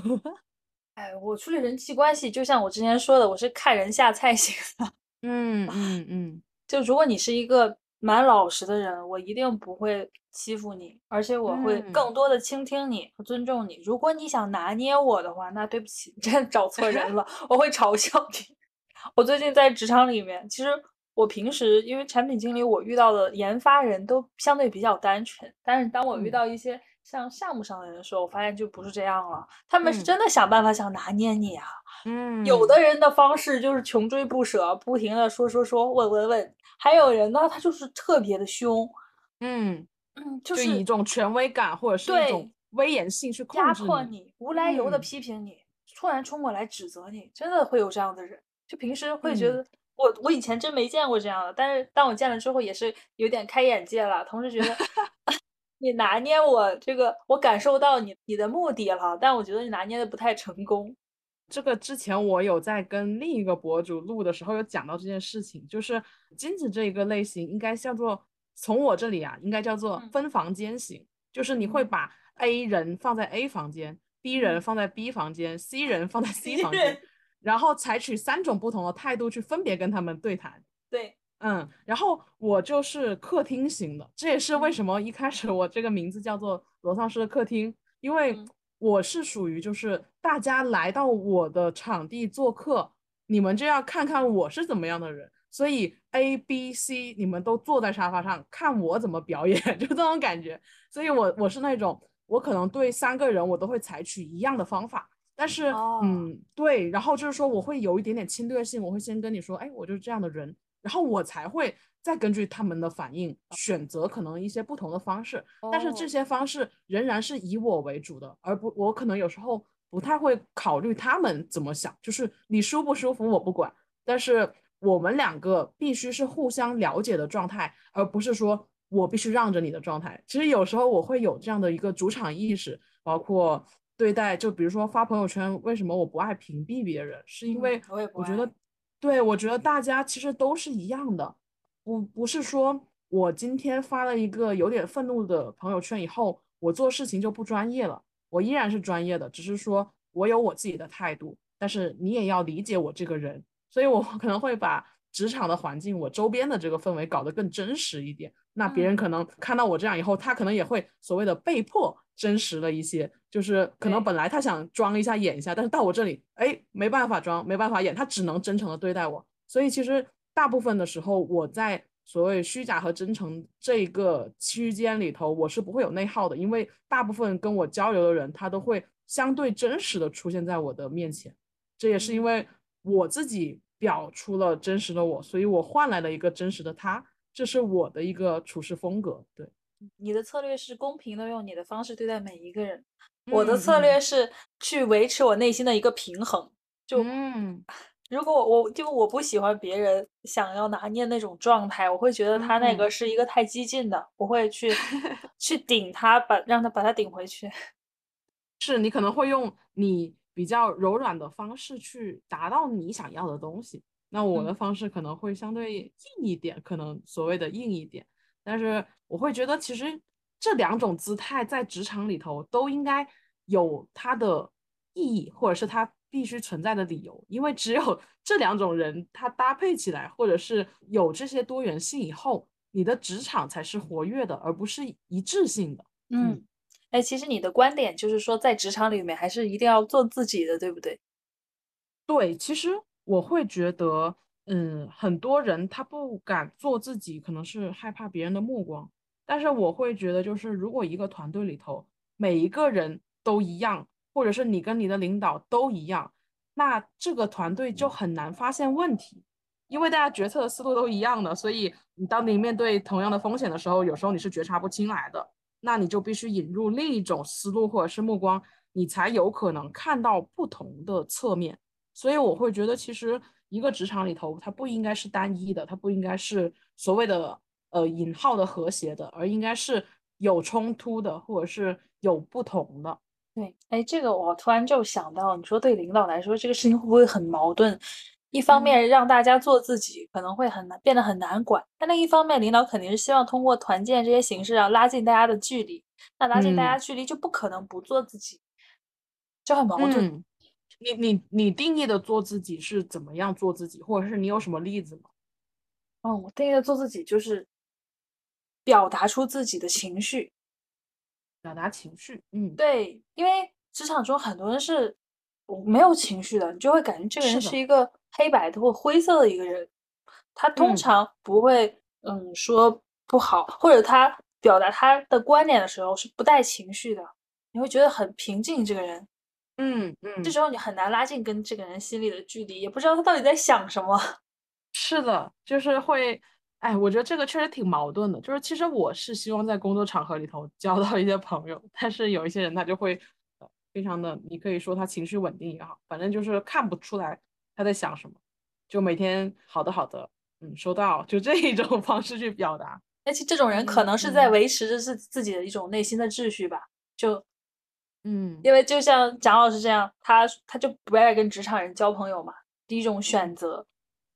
哎，我处理人际关系，就像我之前说的，我是看人下菜型的。嗯嗯嗯，就如果你是一个蛮老实的人，我一定不会欺负你，而且我会更多的倾听你和尊重你。如果你想拿捏我的话，那对不起，真的找错人了，我会嘲笑你。我最近在职场里面，其实。我平时因为产品经理，我遇到的研发人都相对比较单纯，但是当我遇到一些像项目上的人的时候，我发现就不是这样了。他们是真的想办法想拿捏你啊。嗯，有的人的方式就是穷追不舍，不停的说说说，问问问。还有人呢，他就是特别的凶。嗯嗯，就是以一种权威感或者是一种威严性去压迫你，无来由的批评你，突然冲过来指责你，真的会有这样的人。就平时会觉得。我我以前真没见过这样的，但是当我见了之后，也是有点开眼界了。同时觉得 你拿捏我这个，我感受到你你的目的了，但我觉得你拿捏的不太成功。这个之前我有在跟另一个博主录的时候有讲到这件事情，就是金子这一个类型应该叫做从我这里啊，应该叫做分房间型，就是你会把 A 人放在 A 房间，B 人放在 B 房间，C 人放在 C 房间。然后采取三种不同的态度去分别跟他们对谈。对，嗯，然后我就是客厅型的，这也是为什么一开始我这个名字叫做罗丧尸的客厅，因为我是属于就是大家来到我的场地做客，你们就要看看我是怎么样的人，所以 A、B、C 你们都坐在沙发上看我怎么表演，就这种感觉。所以我我是那种，我可能对三个人我都会采取一样的方法。但是，嗯，对，然后就是说，我会有一点点侵略性，我会先跟你说，哎，我就是这样的人，然后我才会再根据他们的反应选择可能一些不同的方式。但是这些方式仍然是以我为主的，而不我可能有时候不太会考虑他们怎么想，就是你舒不舒服我不管，但是我们两个必须是互相了解的状态，而不是说我必须让着你的状态。其实有时候我会有这样的一个主场意识，包括。对待就比如说发朋友圈，为什么我不爱屏蔽别人？是因为我觉得，对我觉得大家其实都是一样的，不不是说我今天发了一个有点愤怒的朋友圈以后，我做事情就不专业了，我依然是专业的，只是说我有我自己的态度，但是你也要理解我这个人，所以我可能会把职场的环境，我周边的这个氛围搞得更真实一点。那别人可能看到我这样以后，他可能也会所谓的被迫真实了一些，就是可能本来他想装一下演一下，但是到我这里，哎，没办法装，没办法演，他只能真诚的对待我。所以其实大部分的时候，我在所谓虚假和真诚这个区间里头，我是不会有内耗的，因为大部分跟我交流的人，他都会相对真实的出现在我的面前。这也是因为我自己表出了真实的我，所以我换来了一个真实的他。这是我的一个处事风格，对。你的策略是公平的用你的方式对待每一个人，我的策略是去维持我内心的一个平衡。就嗯，如果我就我不喜欢别人想要拿捏那种状态，我会觉得他那个是一个太激进的，我会去 去顶他，把让他把他顶回去。是你可能会用你比较柔软的方式去达到你想要的东西。那我的方式可能会相对硬一点，可能所谓的硬一点，但是我会觉得其实这两种姿态在职场里头都应该有它的意义，或者是它必须存在的理由，因为只有 这两种人他搭配起来，或者是有这些多元性以后，你的职场才是活跃的，而不是一致性的。嗯，哎，其实你的观点就是说，在职场里面还是一定要做自己的，对不对？对，其实。我会觉得，嗯，很多人他不敢做自己，可能是害怕别人的目光。但是我会觉得，就是如果一个团队里头每一个人都一样，或者是你跟你的领导都一样，那这个团队就很难发现问题，因为大家决策的思路都一样的。所以你当你面对同样的风险的时候，有时候你是觉察不清来的，那你就必须引入另一种思路或者是目光，你才有可能看到不同的侧面。所以我会觉得，其实一个职场里头，它不应该是单一的，它不应该是所谓的呃引号的和谐的，而应该是有冲突的，或者是有不同的。对，哎，这个我突然就想到，你说对领导来说，这个事情会不会很矛盾？一方面让大家做自己，可能会很难变得很难管；但另一方面，领导肯定是希望通过团建这些形式啊，拉近大家的距离。那拉近大家距离，就不可能不做自己，就很矛盾。你你你定义的做自己是怎么样做自己，或者是你有什么例子吗？哦，我定义的做自己就是表达出自己的情绪，表达情绪。嗯，对，因为职场中很多人是没有情绪的，你就会感觉这个人是一个黑白的或灰色的一个人，他通常不会嗯说不好，或者他表达他的观点的时候是不带情绪的，你会觉得很平静，这个人。嗯嗯，这时候你很难拉近跟这个人心里的距离，也不知道他到底在想什么。是的，就是会，哎，我觉得这个确实挺矛盾的。就是其实我是希望在工作场合里头交到一些朋友，但是有一些人他就会非常的，你可以说他情绪稳定也好，反正就是看不出来他在想什么，就每天好的好的，嗯，收到，就这一种 方式去表达。而且这种人可能是在维持着自自己的一种内心的秩序吧，就。嗯，因为就像蒋老师这样，他他就不爱跟职场人交朋友嘛，第一种选择。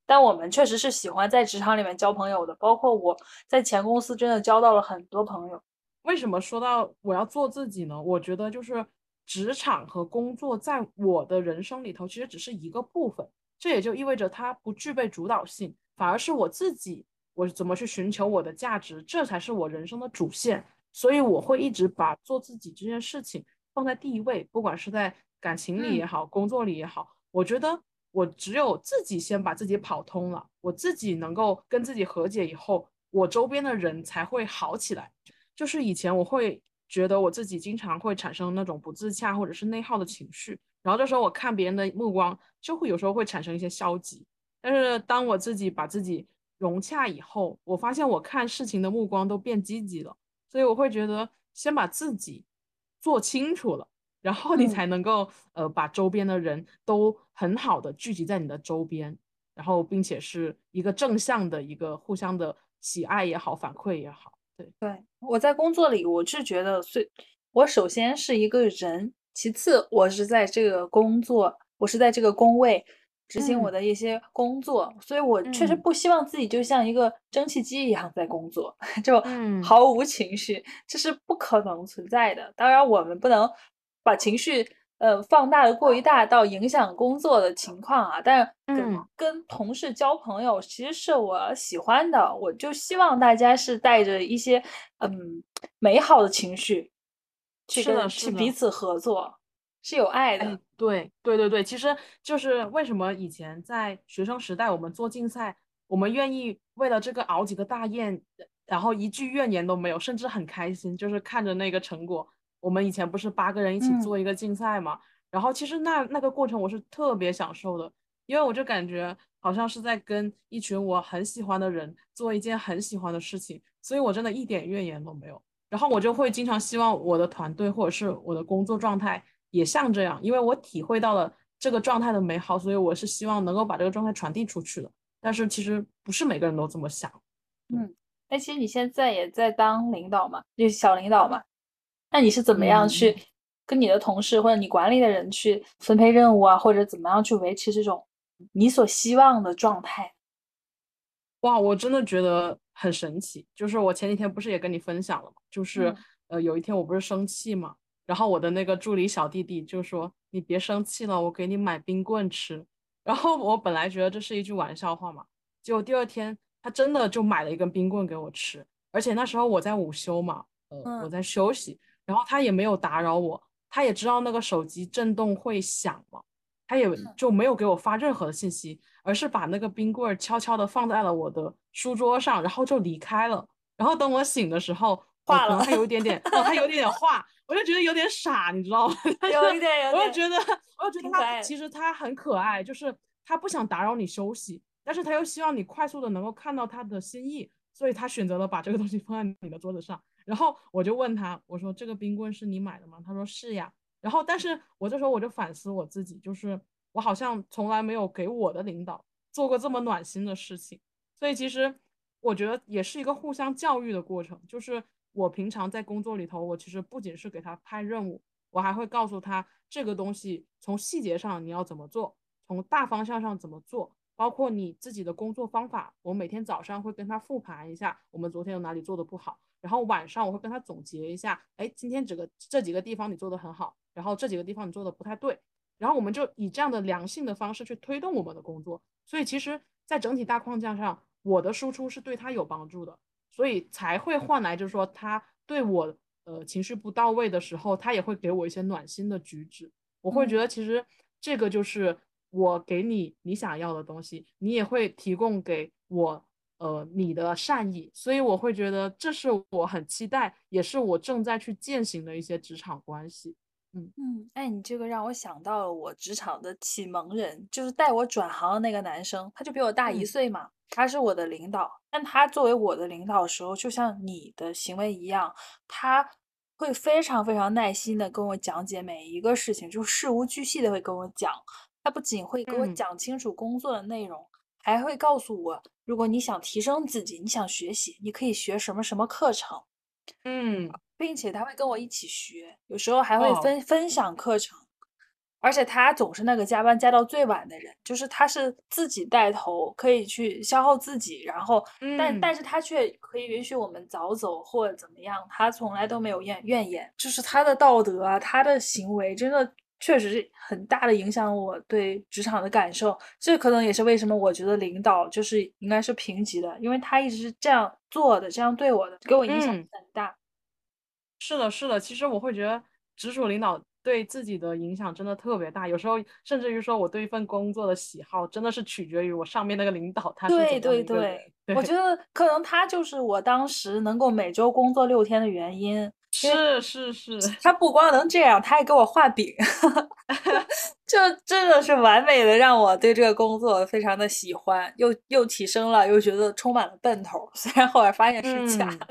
但我们确实是喜欢在职场里面交朋友的，包括我在前公司真的交到了很多朋友。为什么说到我要做自己呢？我觉得就是职场和工作在我的人生里头其实只是一个部分，这也就意味着它不具备主导性，反而是我自己，我怎么去寻求我的价值，这才是我人生的主线。所以我会一直把做自己这件事情。放在第一位，不管是在感情里也好，工作里也好，我觉得我只有自己先把自己跑通了，我自己能够跟自己和解以后，我周边的人才会好起来。就是以前我会觉得我自己经常会产生那种不自洽或者是内耗的情绪，然后这时候我看别人的目光，就会有时候会产生一些消极。但是当我自己把自己融洽以后，我发现我看事情的目光都变积极了，所以我会觉得先把自己做清楚了，然后你才能够呃把周边的人都很好的聚集在你的周边，然后并且是一个正向的一个互相的喜爱也好，反馈也好。对对，我在工作里，我是觉得，最我首先是一个人，其次我是在这个工作，我是在这个工位执行我的一些工作，所以我确实不希望自己就像一个蒸汽机一样在工作，就毫无情绪，这是不可能存在的。当然，我们不能把情绪。呃，放大的过于大到影响工作的情况啊，但跟同事交朋友其实是我喜欢的，我就希望大家是带着一些嗯美好的情绪去跟去彼此合作，是有爱的。对对对对，其实就是为什么以前在学生时代我们做竞赛，我们愿意为了这个熬几个大夜，然后一句怨言都没有，甚至很开心，就是看着那个成果。我们以前不是八个人一起做一个竞赛嘛，然后其实那那个过程我是特别享受的，因为我就感觉好像是在跟一群我很喜欢的人做一件很喜欢的事情，所以我真的一点怨言都没有。然后我就会经常希望我的团队或者是我的工作状态也像这样，因为我体会到了这个状态的美好，所以我是希望能够把这个状态传递出去的。但是其实不是每个人都这么想。嗯，哎，其实你现在也在当领导嘛，就是小领导嘛。那你是怎么样去跟你的同事或者你管理的人去分配任务啊，或者怎么样去维持这种你所希望的状态？哇，我真的觉得很神奇。就是我前几天不是也跟你分享了吗？就是呃，有一天我不是生气嘛，然后我的那个助理小弟弟就说：“你别生气了，我给你买冰棍吃。”然后我本来觉得这是一句玩笑话嘛，结果第二天他真的就买了一根冰棍给我吃，而且那时候我在午休嘛，呃，我在休息。然后他也没有打扰我，他也知道那个手机震动会响嘛，他也就没有给我发任何的信息，而是把那个冰棍悄悄的放在了我的书桌上，然后就离开了。然后等我醒的时候，化了，他有一点点，哦，他有点点化，我就觉得有点傻，你知道吗？有一点，我就觉得，我就觉得他其实他很可爱，就是他不想打扰你休息，但是他又希望你快速的能够看到他的心意，所以他选择了把这个东西放在你的桌子上。然后我就问他，我说这个冰棍是你买的吗？他说是呀。然后，但是我这时候我就反思我自己，就是我好像从来没有给我的领导做过这么暖心的事情。所以其实我觉得也是一个互相教育的过程。就是我平常在工作里头，我其实不仅是给他派任务，我还会告诉他这个东西从细节上你要怎么做，从大方向上怎么做，包括你自己的工作方法。我每天早上会跟他复盘一下，我们昨天有哪里做的不好。然后晚上我会跟他总结一下，哎，今天这个这几个地方你做的很好，然后这几个地方你做的不太对，然后我们就以这样的良性的方式去推动我们的工作。所以其实，在整体大框架上，我的输出是对他有帮助的，所以才会换来就是说他对我呃情绪不到位的时候，他也会给我一些暖心的举止。我会觉得其实这个就是我给你你想要的东西，你也会提供给我。呃，你的善意，所以我会觉得这是我很期待，也是我正在去践行的一些职场关系。嗯。嗯，哎，你这个让我想到了我职场的启蒙人，就是带我转行的那个男生，他就比我大一岁嘛，他是我的领导，但他作为我的领导的时候，就像你的行为一样，他会非常非常耐心的跟我讲解每一个事情，就事无巨细的会跟我讲，他不仅会给我讲清楚工作的内容。还会告诉我，如果你想提升自己，你想学习，你可以学什么什么课程，嗯，并且他会跟我一起学，有时候还会分分享课程，而且他总是那个加班加到最晚的人，就是他是自己带头，可以去消耗自己，然后，但但是他却可以允许我们早走或者怎么样，他从来都没有怨怨言，就是他的道德啊，他的行为真的。确实是很大的影响我对职场的感受，这可能也是为什么我觉得领导就是应该是平级的，因为他一直是这样做的，这样对我的，给我影响很大。是的，是的，其实我会觉得直属领导对自己的影响真的特别大，有时候甚至于说我对一份工作的喜好真的是取决于我上面那个领导他是对对对，我觉得可能他就是我当时能够每周工作六天的原因。是是是，他不光能这样，他还给我画饼，就真的是完美的让我对这个工作非常的喜欢，又又提升了，又觉得充满了奔头。虽然后来发现是假的，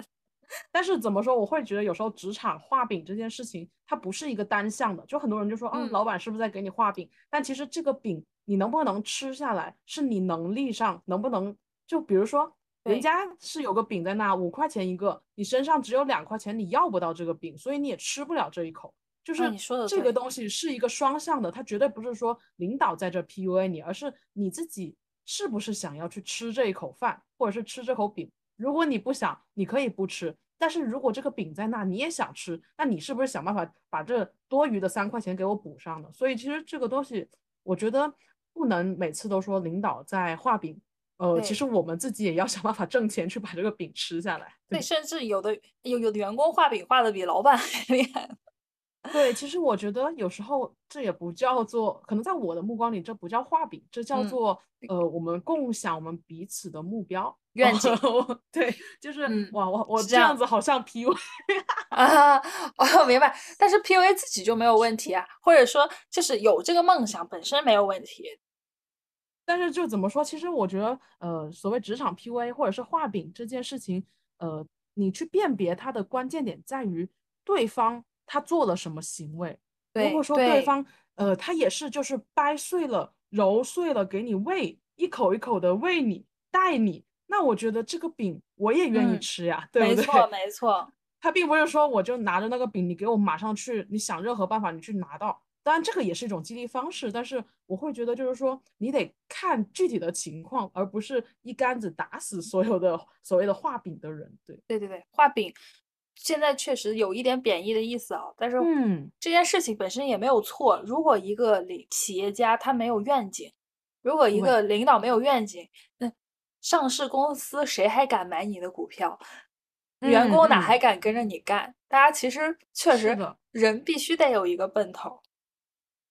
但是怎么说，我会觉得有时候职场画饼这件事情，它不是一个单向的，就很多人就说，嗯，老板是不是在给你画饼？但其实这个饼你能不能吃下来，是你能力上能不能，就比如说。人家是有个饼在那，五块钱一个，你身上只有两块钱，你要不到这个饼，所以你也吃不了这一口。就是这个东西是一个双向的，它绝对不是说领导在这 PUA 你，而是你自己是不是想要去吃这一口饭，或者是吃这口饼。如果你不想，你可以不吃；但是如果这个饼在那，你也想吃，那你是不是想办法把这多余的三块钱给我补上呢？所以其实这个东西，我觉得不能每次都说领导在画饼。呃，其实我们自己也要 想办法挣钱，去把这个饼吃下来。对，甚至有的有有的员工画饼画的比老板还 厉害。对，其实我觉得有时候这也不叫做，可能在我的目光里，这不叫画饼，这叫做呃，我们共享我们彼此的目标 愿景。对，就是哇，我我这样子好像 PUA 啊，我明白。但是 PUA 自己就没有问题啊，或者说就是有这个梦想本身没有问题。但是就怎么说，其实我觉得，呃，所谓职场 PUA 或者是画饼这件事情，呃，你去辨别它的关键点在于对方他做了什么行为。如果说对方，呃，他也是就是掰碎了、揉碎了给你喂，一口一口的喂你、带你，那我觉得这个饼我也愿意吃呀，对不对？没错，没错。他并不是说我就拿着那个饼，你给我马上去，你想任何办法你去拿到。当然，这个也是一种激励方式，但是我会觉得，就是说，你得看具体的情况，而不是一竿子打死所有的所谓的画饼的人。对，对对对，画饼现在确实有一点贬义的意思啊。但是，嗯，这件事情本身也没有错。如果一个领企业家他没有愿景，如果一个领导没有愿景，那上市公司谁还敢买你的股票？员工哪还敢跟着你干？大家其实确实，人必须得有一个奔头。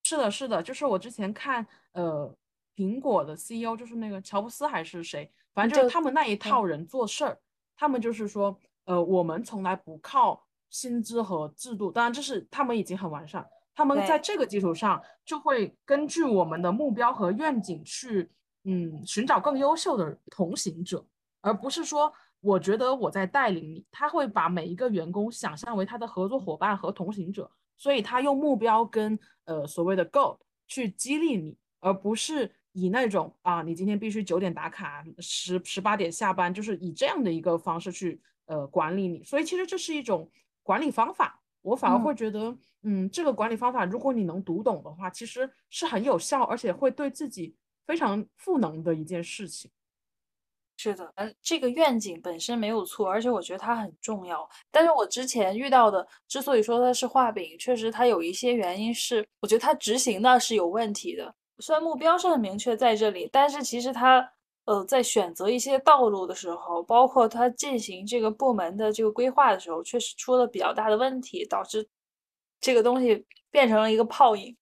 是的，是的，就是我之前看，呃，苹果的 CEO 就是那个乔布斯还是谁，反正就是他们那一套人做事儿，他们就是说，呃，我们从来不靠薪资和制度，当然这是他们已经很完善，他们在这个基础上就会根据我们的目标和愿景去，嗯，寻找更优秀的同行者，而不是说我觉得我在带领你，他会把每一个员工想象为他的合作伙伴和同行者。所以他用目标跟呃所谓的 goal 去激励你，而不是以那种啊你今天必须九点打卡，十十八点下班，就是以这样的一个方式去呃管理你。所以其实这是一种管理方法，我反而会觉得，嗯，这个管理方法如果你能读懂的话，其实是很有效，而且会对自己非常赋能的一件事情。是的，呃，这个愿景本身没有错，而且我觉得它很重要。但是我之前遇到的，之所以说它是画饼，确实它有一些原因是，我觉得它执行的是有问题的。虽然目标是很明确在这里，但是其实它，呃，在选择一些道路的时候，包括他进行这个部门的这个规划的时候，确实出了比较大的问题，导致这个东西变成了一个泡影。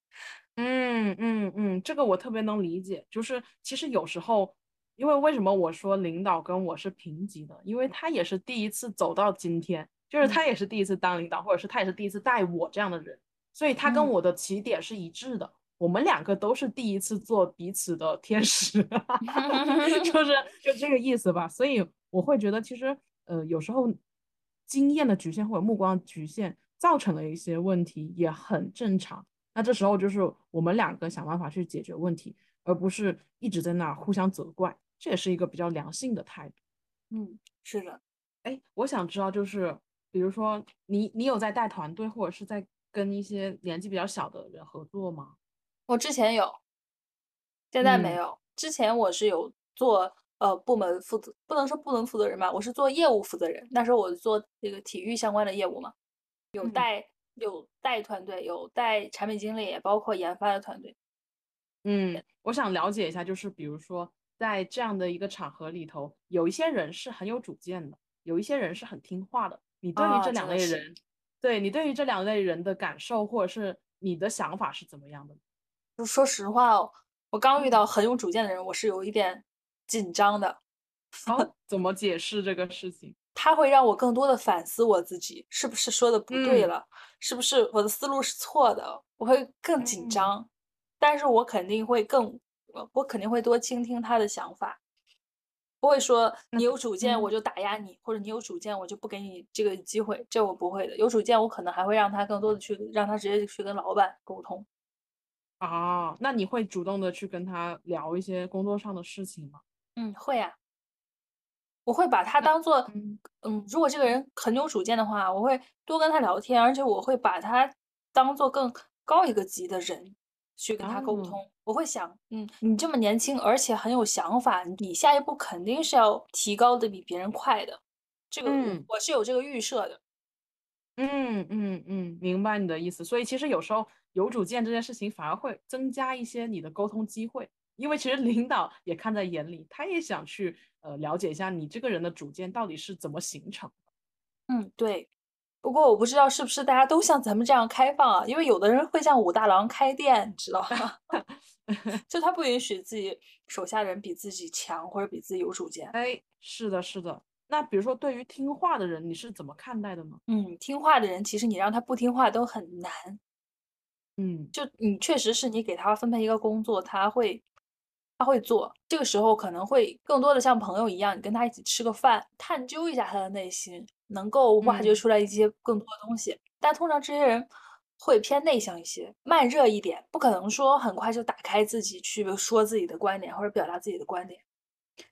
嗯嗯嗯，这个我特别能理解，就是其实有时候。因为为什么我说领导跟我是平级的？因为他也是第一次走到今天，就是他也是第一次当领导，或者是他也是第一次带我这样的人，所以他跟我的起点是一致的。我们两个都是第一次做彼此的天使，就是就这个意思吧。所以我会觉得，其实呃，有时候经验的局限或者目光局限造成了一些问题，也很正常。那这时候就是我们两个想办法去解决问题，而不是一直在那互相责怪。这也是一个比较良性的态度，嗯，是的，哎，我想知道，就是比如说你，你有在带团队，或者是在跟一些年纪比较小的人合作吗？我之前有，现在没有。之前我是有做呃部门负责，不能说部门负责人吧，我是做业务负责人。那时候我做这个体育相关的业务嘛，有带有带团队，有带产品经理，也包括研发的团队。嗯，我想了解一下，就是比如说。在这样的一个场合里头，有一些人是很有主见的，有一些人是很听话的。你对于这两类人，对你对于这两类人的感受，或者是你的想法是怎么样的？就说实话哦，我刚遇到很有主见的人，我是有一点紧张的。好，怎么解释这个事情？他会让我更多的反思我自己是不是说的不对嗯了，是不是我的思路是错的，我会更紧嗯张，但是我肯定会更，我我肯定会多倾听他的想法，不会说 你有主见我嗯就打压你，或者你有主见我就不给你这个机会，这我不会的。有主见我可能还会让他更多的去让他直接去跟老板沟通。啊，那你会主动的去跟他聊一些工作上的事情吗？嗯，会啊，我会把他当做，嗯嗯，如果这个人很有主见的话，我会多跟他聊天，而且我会把他当做更高一个级的人去跟他沟哦通。我会想，嗯，你这么年轻，而且很有想法，你下一步肯定是要提高的比别人快的。这个嗯我是有这个预设的。嗯嗯嗯，明白你的意思。所以其实有时候有主见这件事情反而会增加一些你的沟通机会，因为其实领导也看在眼里，他也想去呃了解一下你这个人的主见到底是怎么形成的。嗯，对。不过我不知道是不是大家都像咱们这样开放啊？因为有的人会像武大郎开店，你知道吗？就他不允许自己手下人比自己强或者比自己有主见。哎，是的，是的。那比如说对于听话的人，你是怎么看待的呢？嗯，听话的人其实你让他不听话都很难。嗯就你确实是你给他分配一个工作，他会他会做。这个时候可能会更多的像朋友一样，你跟他一起吃个饭，探究一下他的内心，能够挖掘嗯出来一些更多的东西。但通常这些人会偏内向一些，慢热一点，不可能说很快就打开自己去说自己的观点或者表达自己的观点，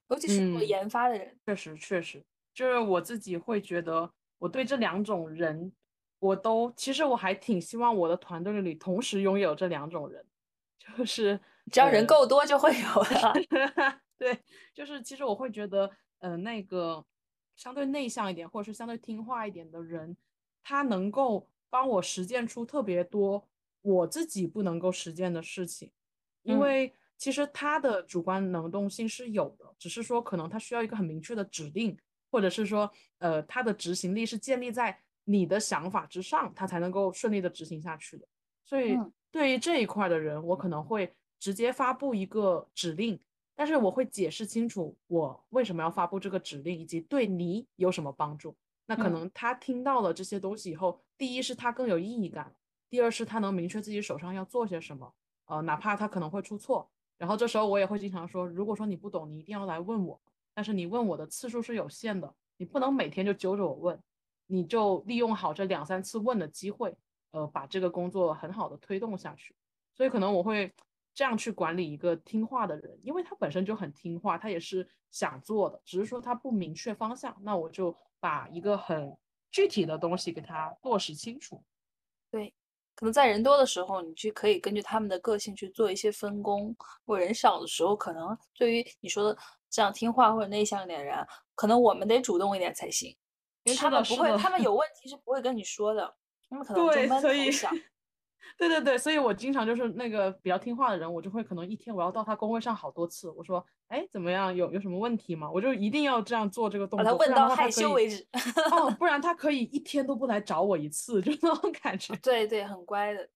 尤其是做嗯。研发的人。确实，确实，就是我自己会觉得，我对这两种人，我都其实我还挺希望我的团队里同时拥有这两种人，就是只要人呃够多就会有的。对，就是其实我会觉得，呃，那个相对内向一点，或者是相对听话一点的人，他能够帮我实践出特别多我自己不能够实践的事情，因嗯。为其实他的主观能动性是有的，只是说可能他需要一个很明确的指令，或者是说，呃，他的执行力是建立在你的想法之上，他才能够顺利的执行下去的。所以嗯对于这一块的人，我可能会直接发布一个指令，但是我会解释清楚我为什么要发布这个指令，以及对你有什么帮助。那可嗯能他听到了这些东西以后，第一是他更有意义感，第二是他能明确自己手上要做些什么，呃，哪怕他可能会出错。然后这时候我也会经常说，如果说你不懂，你一定要来问我，但是你问我的次数是有限的，你不能每天就揪着我问，你就利用好这两三次问的机会，呃，把这个工作很好的推动下去。所以可能我会这样去管理一个听话的人，因为他本身就很听话，他也是想做的，只是说他不明确方向，那我就把一个很具体的东西给他落实清楚。对，可能在人多的时候，你去可以根据他们的个性去做一些分工；如果人少的时候，可能对于你说的这样听话或者内向一点的人，可能我们得主动一点才行，因为他们不会，他们。有问题是不会跟你说的，他们可能就对，闷头想。对对对，所以我经常就是那个比较听话的人，我就会可能一天我要到他工位上好多次，我说，哎，怎么样？有有什么问题吗？我就一定要这样做这个动作，把他问到害羞为止。哦，不然他可以一天都不来找我一次，就那种感觉。对对，很乖的。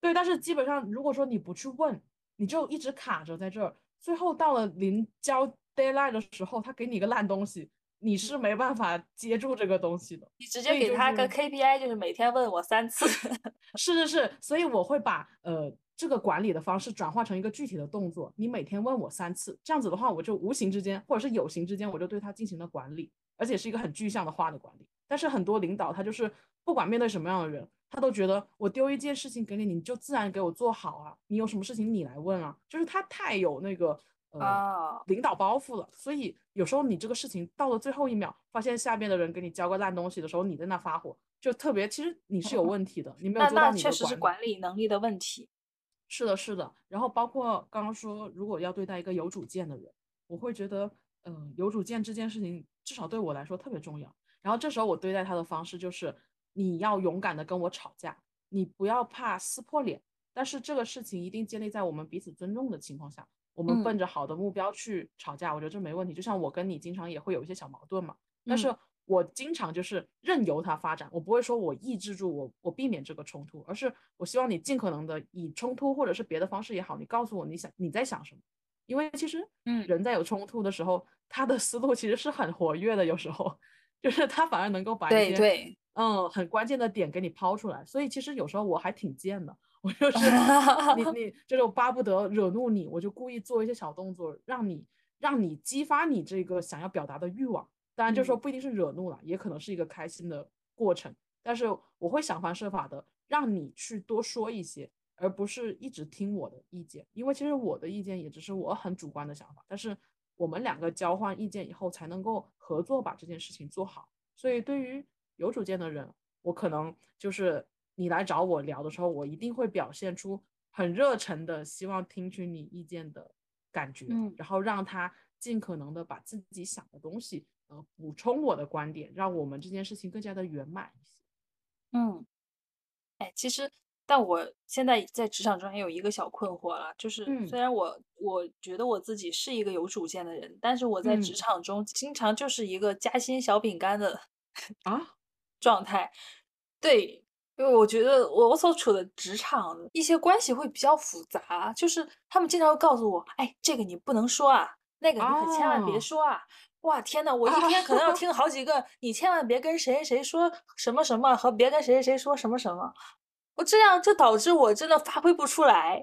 对，但是基本上如果说你不去问，你就一直卡着在这儿，最后到了临交 deadline 的时候，他给你个烂东西，你是没办法接住这个东西的。你直接给他个 KPI，就是每天问我三次。是是是，所以我会把呃这个管理的方式转化成一个具体的动作，你每天问我三次，这样子的话，我就无形之间或者是有形之间，我就对他进行了管理，而且是一个很具象的化的管理。但是很多领导他就是不管面对什么样的人，他都觉得我丢一件事情给你，你就自然给我做好啊，你有什么事情你来问啊，就是他太有那个呃、啊领导包袱了，所以有时候你这个事情到了最后一秒，发现下边的人给你交个烂东西的时候，你在那发火，就特别其实你是有问题的，你没有那做到你的那确实是管理。管理能力的问题。是的，是的。然后包括刚刚说，如果要对待一个有主见的人，我会觉得，嗯、有主见这件事情至少对我来说特别重要。然后这时候我对待他的方式就是，你要勇敢的跟我吵架，你不要怕撕破脸，但是这个事情一定建立在我们彼此尊重的情况下，我们嗯。奔着好的目标去吵架，我觉得这没问题。就像我跟你经常也会有一些小矛盾嘛，但是嗯。我经常就是任由它发展，我不会说我抑制住我，我避免这个冲突，而是我希望你尽可能的以冲突或者是别的方式也好，你告诉我你想你在想什么，因为其实嗯。人在有冲突的时候，他的思路其实是很活跃的，有时候。就是他反而能够把一些嗯很关键的点给你抛出来。所以其实有时候我还挺贱的，我就是你你就是我巴不得惹怒你，我就故意做一些小动作，让你让你激发你这个想要表达的欲望。当然，就说嗯不一定是惹怒了，也可能是一个开心的过程。但是我会想方设法的让你去多说一些，而不是一直听我的意见，因为其实我的意见也只是我很主观的想法，但是我们两个交换意见以后，才能够合作把这件事情做好。所以对于有主见的人，我可能就是你来找我聊的时候，我一定会表现出很热忱的希望听取你意见的感觉，嗯。然后让他尽可能的把自己想的东西，呃，补充我的观点，让我们这件事情更加的圆满一些。嗯，哎，其实，但我现在在职场中也有一个小困惑了，就是嗯。虽然我我觉得我自己是一个有主见的人，但是我在职嗯。场中经常就是一个夹心小饼干的 啊，状态。对，因为我觉得我我所处的职场一些关系会比较复杂，就是他们经常会告诉我，哎，这个你不能说啊，那个你可千万别哦说啊。哇，天呐，我一天可能要 听好几个，你千万别跟谁谁谁说什么什么，和别跟谁谁谁说什么什么。我这样就导致我真的发挥不出来，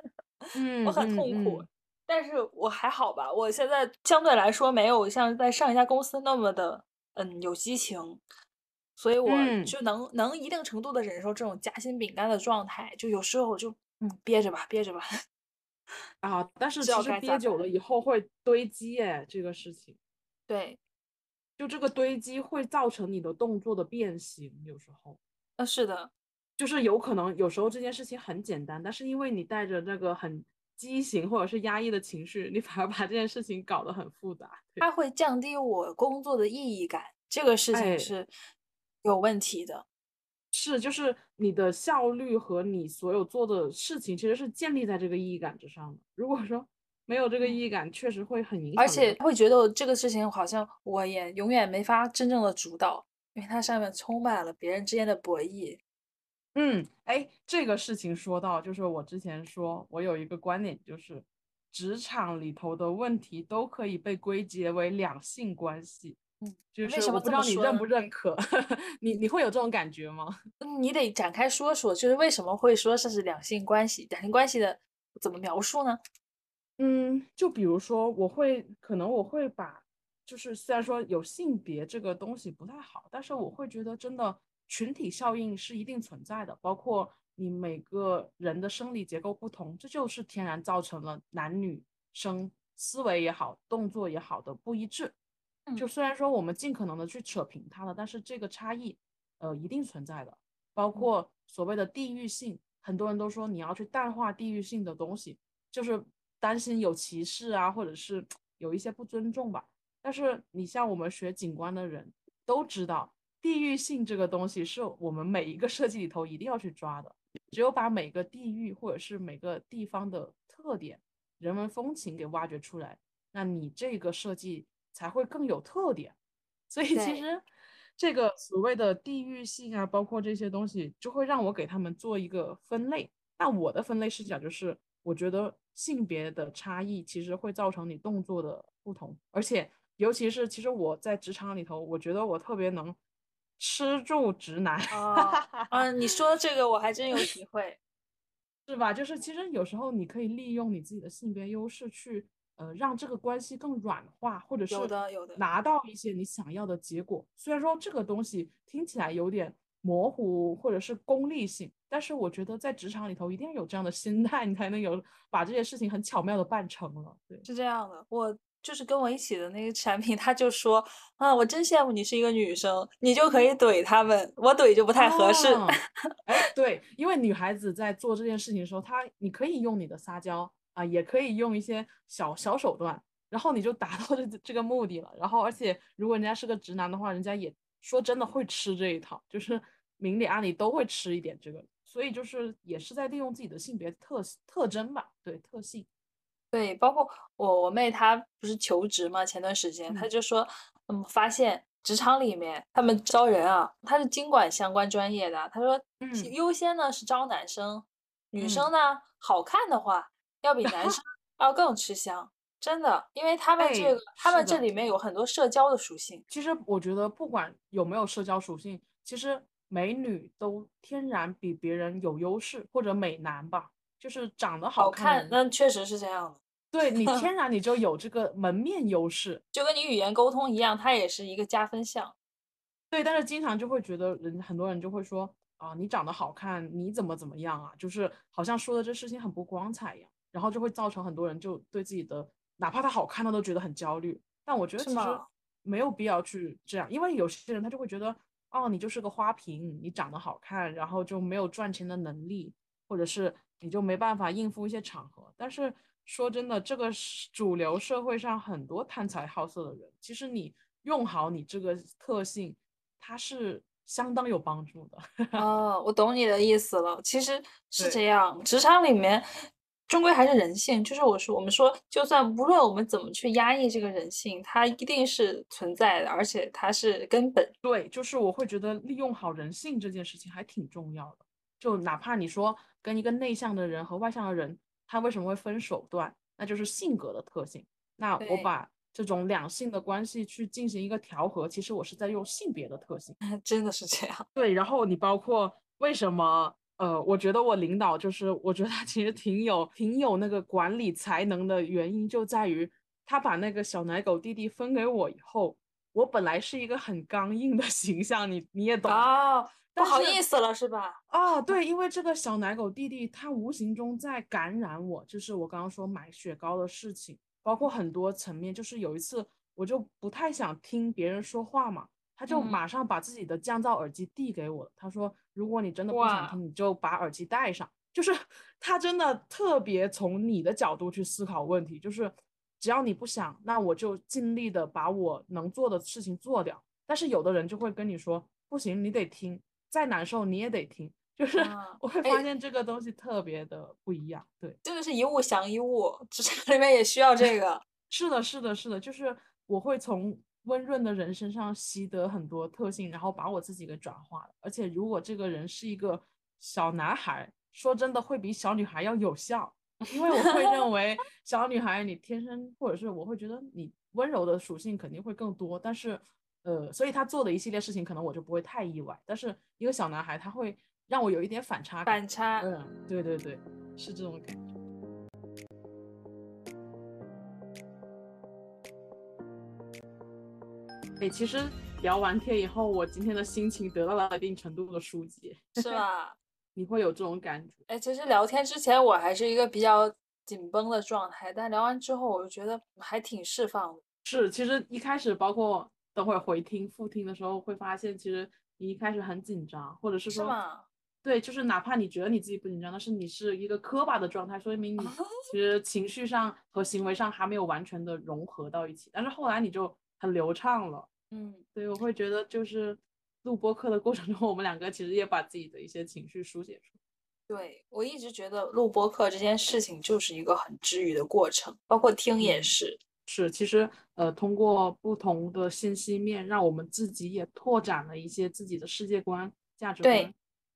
嗯，我很嗯痛苦。嗯但是我还好吧，我现在相对来说没有像在上一家公司那么的嗯有激情，所以我嗯就能能一定程度的忍受这种夹心饼干的状态。就有时候我就嗯憋着吧，憋着吧。啊，但是其实该咋办憋久了以后会堆积，哎，这个事情，对，就这个堆积会造成你的动作的变形，有时候呃，是的，就是有可能有时候这件事情很简单，但是因为你带着那个很畸形或者是压抑的情绪，你反而把这件事情搞得很复杂。它会降低我工作的意义感，这个事哎情是有问题的。是，就是你的效率和你所有做的事情，其实是建立在这个意义感之上的。如果说没有这个意义感，确实会很影响而且会觉得这个事情好像我也永远没法真正的主导，因为它上面充满了别人之间的博弈。嗯，哎，这个事情说到，就是我之前说，我有一个观点，就是职场里头的问题都可以被归结为两性关系。嗯，就是为什么我不知道你认不认可，你你会有这种感觉吗？嗯你得展开说说，就是为什么会说这是两性关系？两性关系的怎么描述呢？嗯，就比如说，我会可能我会把，就是虽然说有性别这个东西不太好，但是我会觉得真的群体效应是一定存在的，包括你每个人的生理结构不同，这就是天然造成了男女生思维也好，动作也好的不一致。就嗯虽然说我们尽可能的去扯平它了，但是这个差异，呃，一定存在的。包括所谓的地域性，很多人都说你要去淡化地域性的东西，就是担心有歧视啊，或者是 有一些不尊重吧。但是你像我们学景观的人都知道，地域性这个东西是我们每一个设计里头一定要去抓的。只有把每个地域或者是每个地方的特点、人文风情给挖掘出来，那你这个设计才会更有特点。所以其实这个所谓的地域性啊，包括这些东西，就会让我给他们做一个分类。那我的分类视角就是，我觉得性别的差异其实会造成你动作的不同，而且尤其是其实我在职场里头，我觉得我特别能吃住直男。啊，嗯，你说这个我还真有体会。是吧？就是其实有时候你可以利用你自己的性别优势去，呃，让这个关系更软化，或者是有的有的拿到一些你想要的结果。虽然说这个东西听起来有点模糊或者是功利性，但是我觉得在职场里头一定要有这样的心态，你才能有把这些事情很巧妙的办成了。对，是这样的，我就是跟我一起的那个产品，他就说啊，我真羡慕你是一个女生，你就可以怼他们，我怼就不太合适。啊哎，对，因为女孩子在做这件事情的时候，她你可以用你的撒娇啊，也可以用一些小小手段，然后你就达到这这个目的了。然后，而且如果人家是个直男的话，人家也说真的会吃这一套，就是明里暗里都会吃一点这个，所以就是也是在利用自己的性别特特征吧，对特性。对，包括我我妹她不是求职嘛，前段时间她嗯。就说，嗯，发现职场里面他们招人啊，她是经管相关专业的，她说嗯。优先呢是招男生，女嗯。生呢好看的话要比男生 要更吃香。真的，因为他们哎这个，他们这里面有很多社交的属性。其实我觉得不管有没有社交属性，其实美女都天然比别人有优势，或者美男吧，就是长得好好看，那确实是这样的，对你天 然你就有这个门面优势。就跟你语言沟通一样，它也是一个加分项。对，但是经常就会觉得人很多人就会说啊，你长得好看，你怎么怎么样啊？就是好像说的这事情很不光彩一样，然后就会造成很多人就对自己的，哪怕他好看，他都觉得很焦虑。但我觉得其实没有必要去这样，因为有些人他就会觉得，哦，你就是个花瓶，你长得好看，然后就没有赚钱的能力，或者是你就没办法应付一些场合。但是说真的，这个是主流社会上很多贪财好色的人，其实你用好你这个特性，它是相当有帮助的。哦，我懂你的意思了。其实是这样，职场里面终归还是人性。就是我说，我们说，就算无论我们怎么去压抑这个人性，它一定是存在的，而且它是根本。对，就是我会觉得利用好人性这件事情还挺重要的。就哪怕你说跟一个内向的人和外向的人，他为什么会分手段，那就是性格的特性。那我把这种两性的关系去进行一个调和，其实我是在用性别的特性。真的是这样。对，然后你包括为什么？呃，我觉得我领导就是，我觉得他其实挺有挺有那个管理才能的原因，就在于他把那个小奶狗弟弟分给我以后，我本来是一个很刚硬的 形象，你你也懂哦，不好意思了是吧？啊，对，因为这个小奶狗弟弟他无形中在感染我，就是我刚刚说买雪糕的事情，包括很多层面，就是有一次我就不太想听别人说话嘛。他就嗯马上把自己的降噪耳机递给我了。他说：“如果你真的不想听，你就把耳机戴上。”就是 他真的特别从你的角度去思考问题，就是只要你不想，那我就尽力的把我能做的事情做掉。但是有的人就会跟你说：“不行，你得听，再难受你也得听。”就是啊 我会哎发现这个东西特别的不一样。对，真的是一物降一物，职场里面也需要这个。是的，是的，是的，就是我会从温润的人身上习得很多特性，然后把我自己给转化了。而且如果这个人是一个小男孩，说真的会比小女孩要有效，因为我会认为 小女孩你天生，或者是我会觉得你温柔的属性肯定会更多，但是呃，所以他做的一系列事情可能我就不会太意外。但是一个小男孩他会让我有一点反差感。反差，嗯，对对对，是这种感觉。哎，其实聊完天以后，我今天的心情得到了一定程度的疏解。是吧？你会有这种感觉？哎，其实聊天之前我还是一个比较紧绷的状态，但聊完之后，我就觉得还挺释放的。是，其实一开始包括等会儿回听、复听的时候，会发现其实你一开始很紧张，或者是说，是吗？对，就是哪怕你觉得你自己不紧张，但是你是一个磕巴的状态，说明你 其实情绪上和行为上还没有完全的融合到一起。但是后来你就很流畅了，嗯，所以我会觉得就是录播课的过程中，我们两个其实也把自己的一些情绪疏解出来。对，我一直觉得录播课这件事情就是一个很治愈的过程，包括听也嗯是。是，其实呃，通过不同的信息面，让我们自己也拓展了一些自己的世界观、价值观。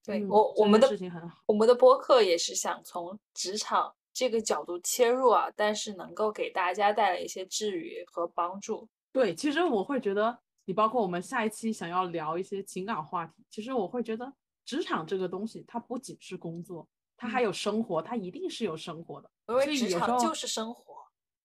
对嗯我我们的事情很好。我们的播客也是想从职场这个角度切入啊，但是能够给大家带来一些治愈和帮助。对，其实我会觉得，你包括我们下一期想要聊一些情感话题，其实我会觉得，职场这个东西，它不仅是工作，它还嗯有生活，它一定是有生活的。因为所以职场就是生活。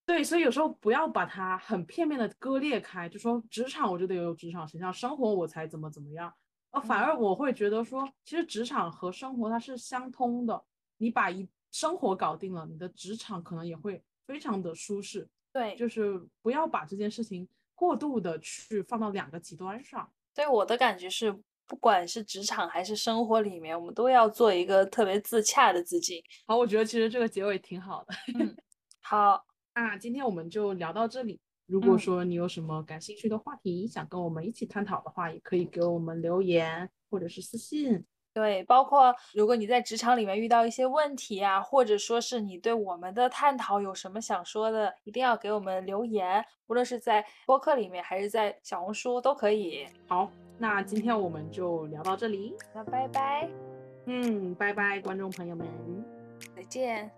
对，所以有时候不要把它很片面的割裂开，就说职场我就得有职场形象，生活我才怎么怎么样。呃，反嗯而我会觉得说，其实职场和生活它是相通的。你把一生活搞定了，你的职场可能也会非常的舒适。对，就是不要把这件事情过度的去放到两个极端上。对我的感觉是，不管是职场还是生活里面，我们都要做一个特别自洽的自己。好，我觉得其实这个结尾挺好的。嗯，好，那今天我们就聊到这里。如果嗯说你有什么感兴趣的话题，想跟我们一起探讨的话，也可以给我们留言或者是私信。对，包括如果你在职场里面遇到一些问题啊，或者说是你对我们的探讨有什么想说的，一定要给我们留言，无论是在播客里面还是在小红书都可以。好，那今天我们就聊到这里。那拜拜，嗯，拜拜，观众朋友们。再见。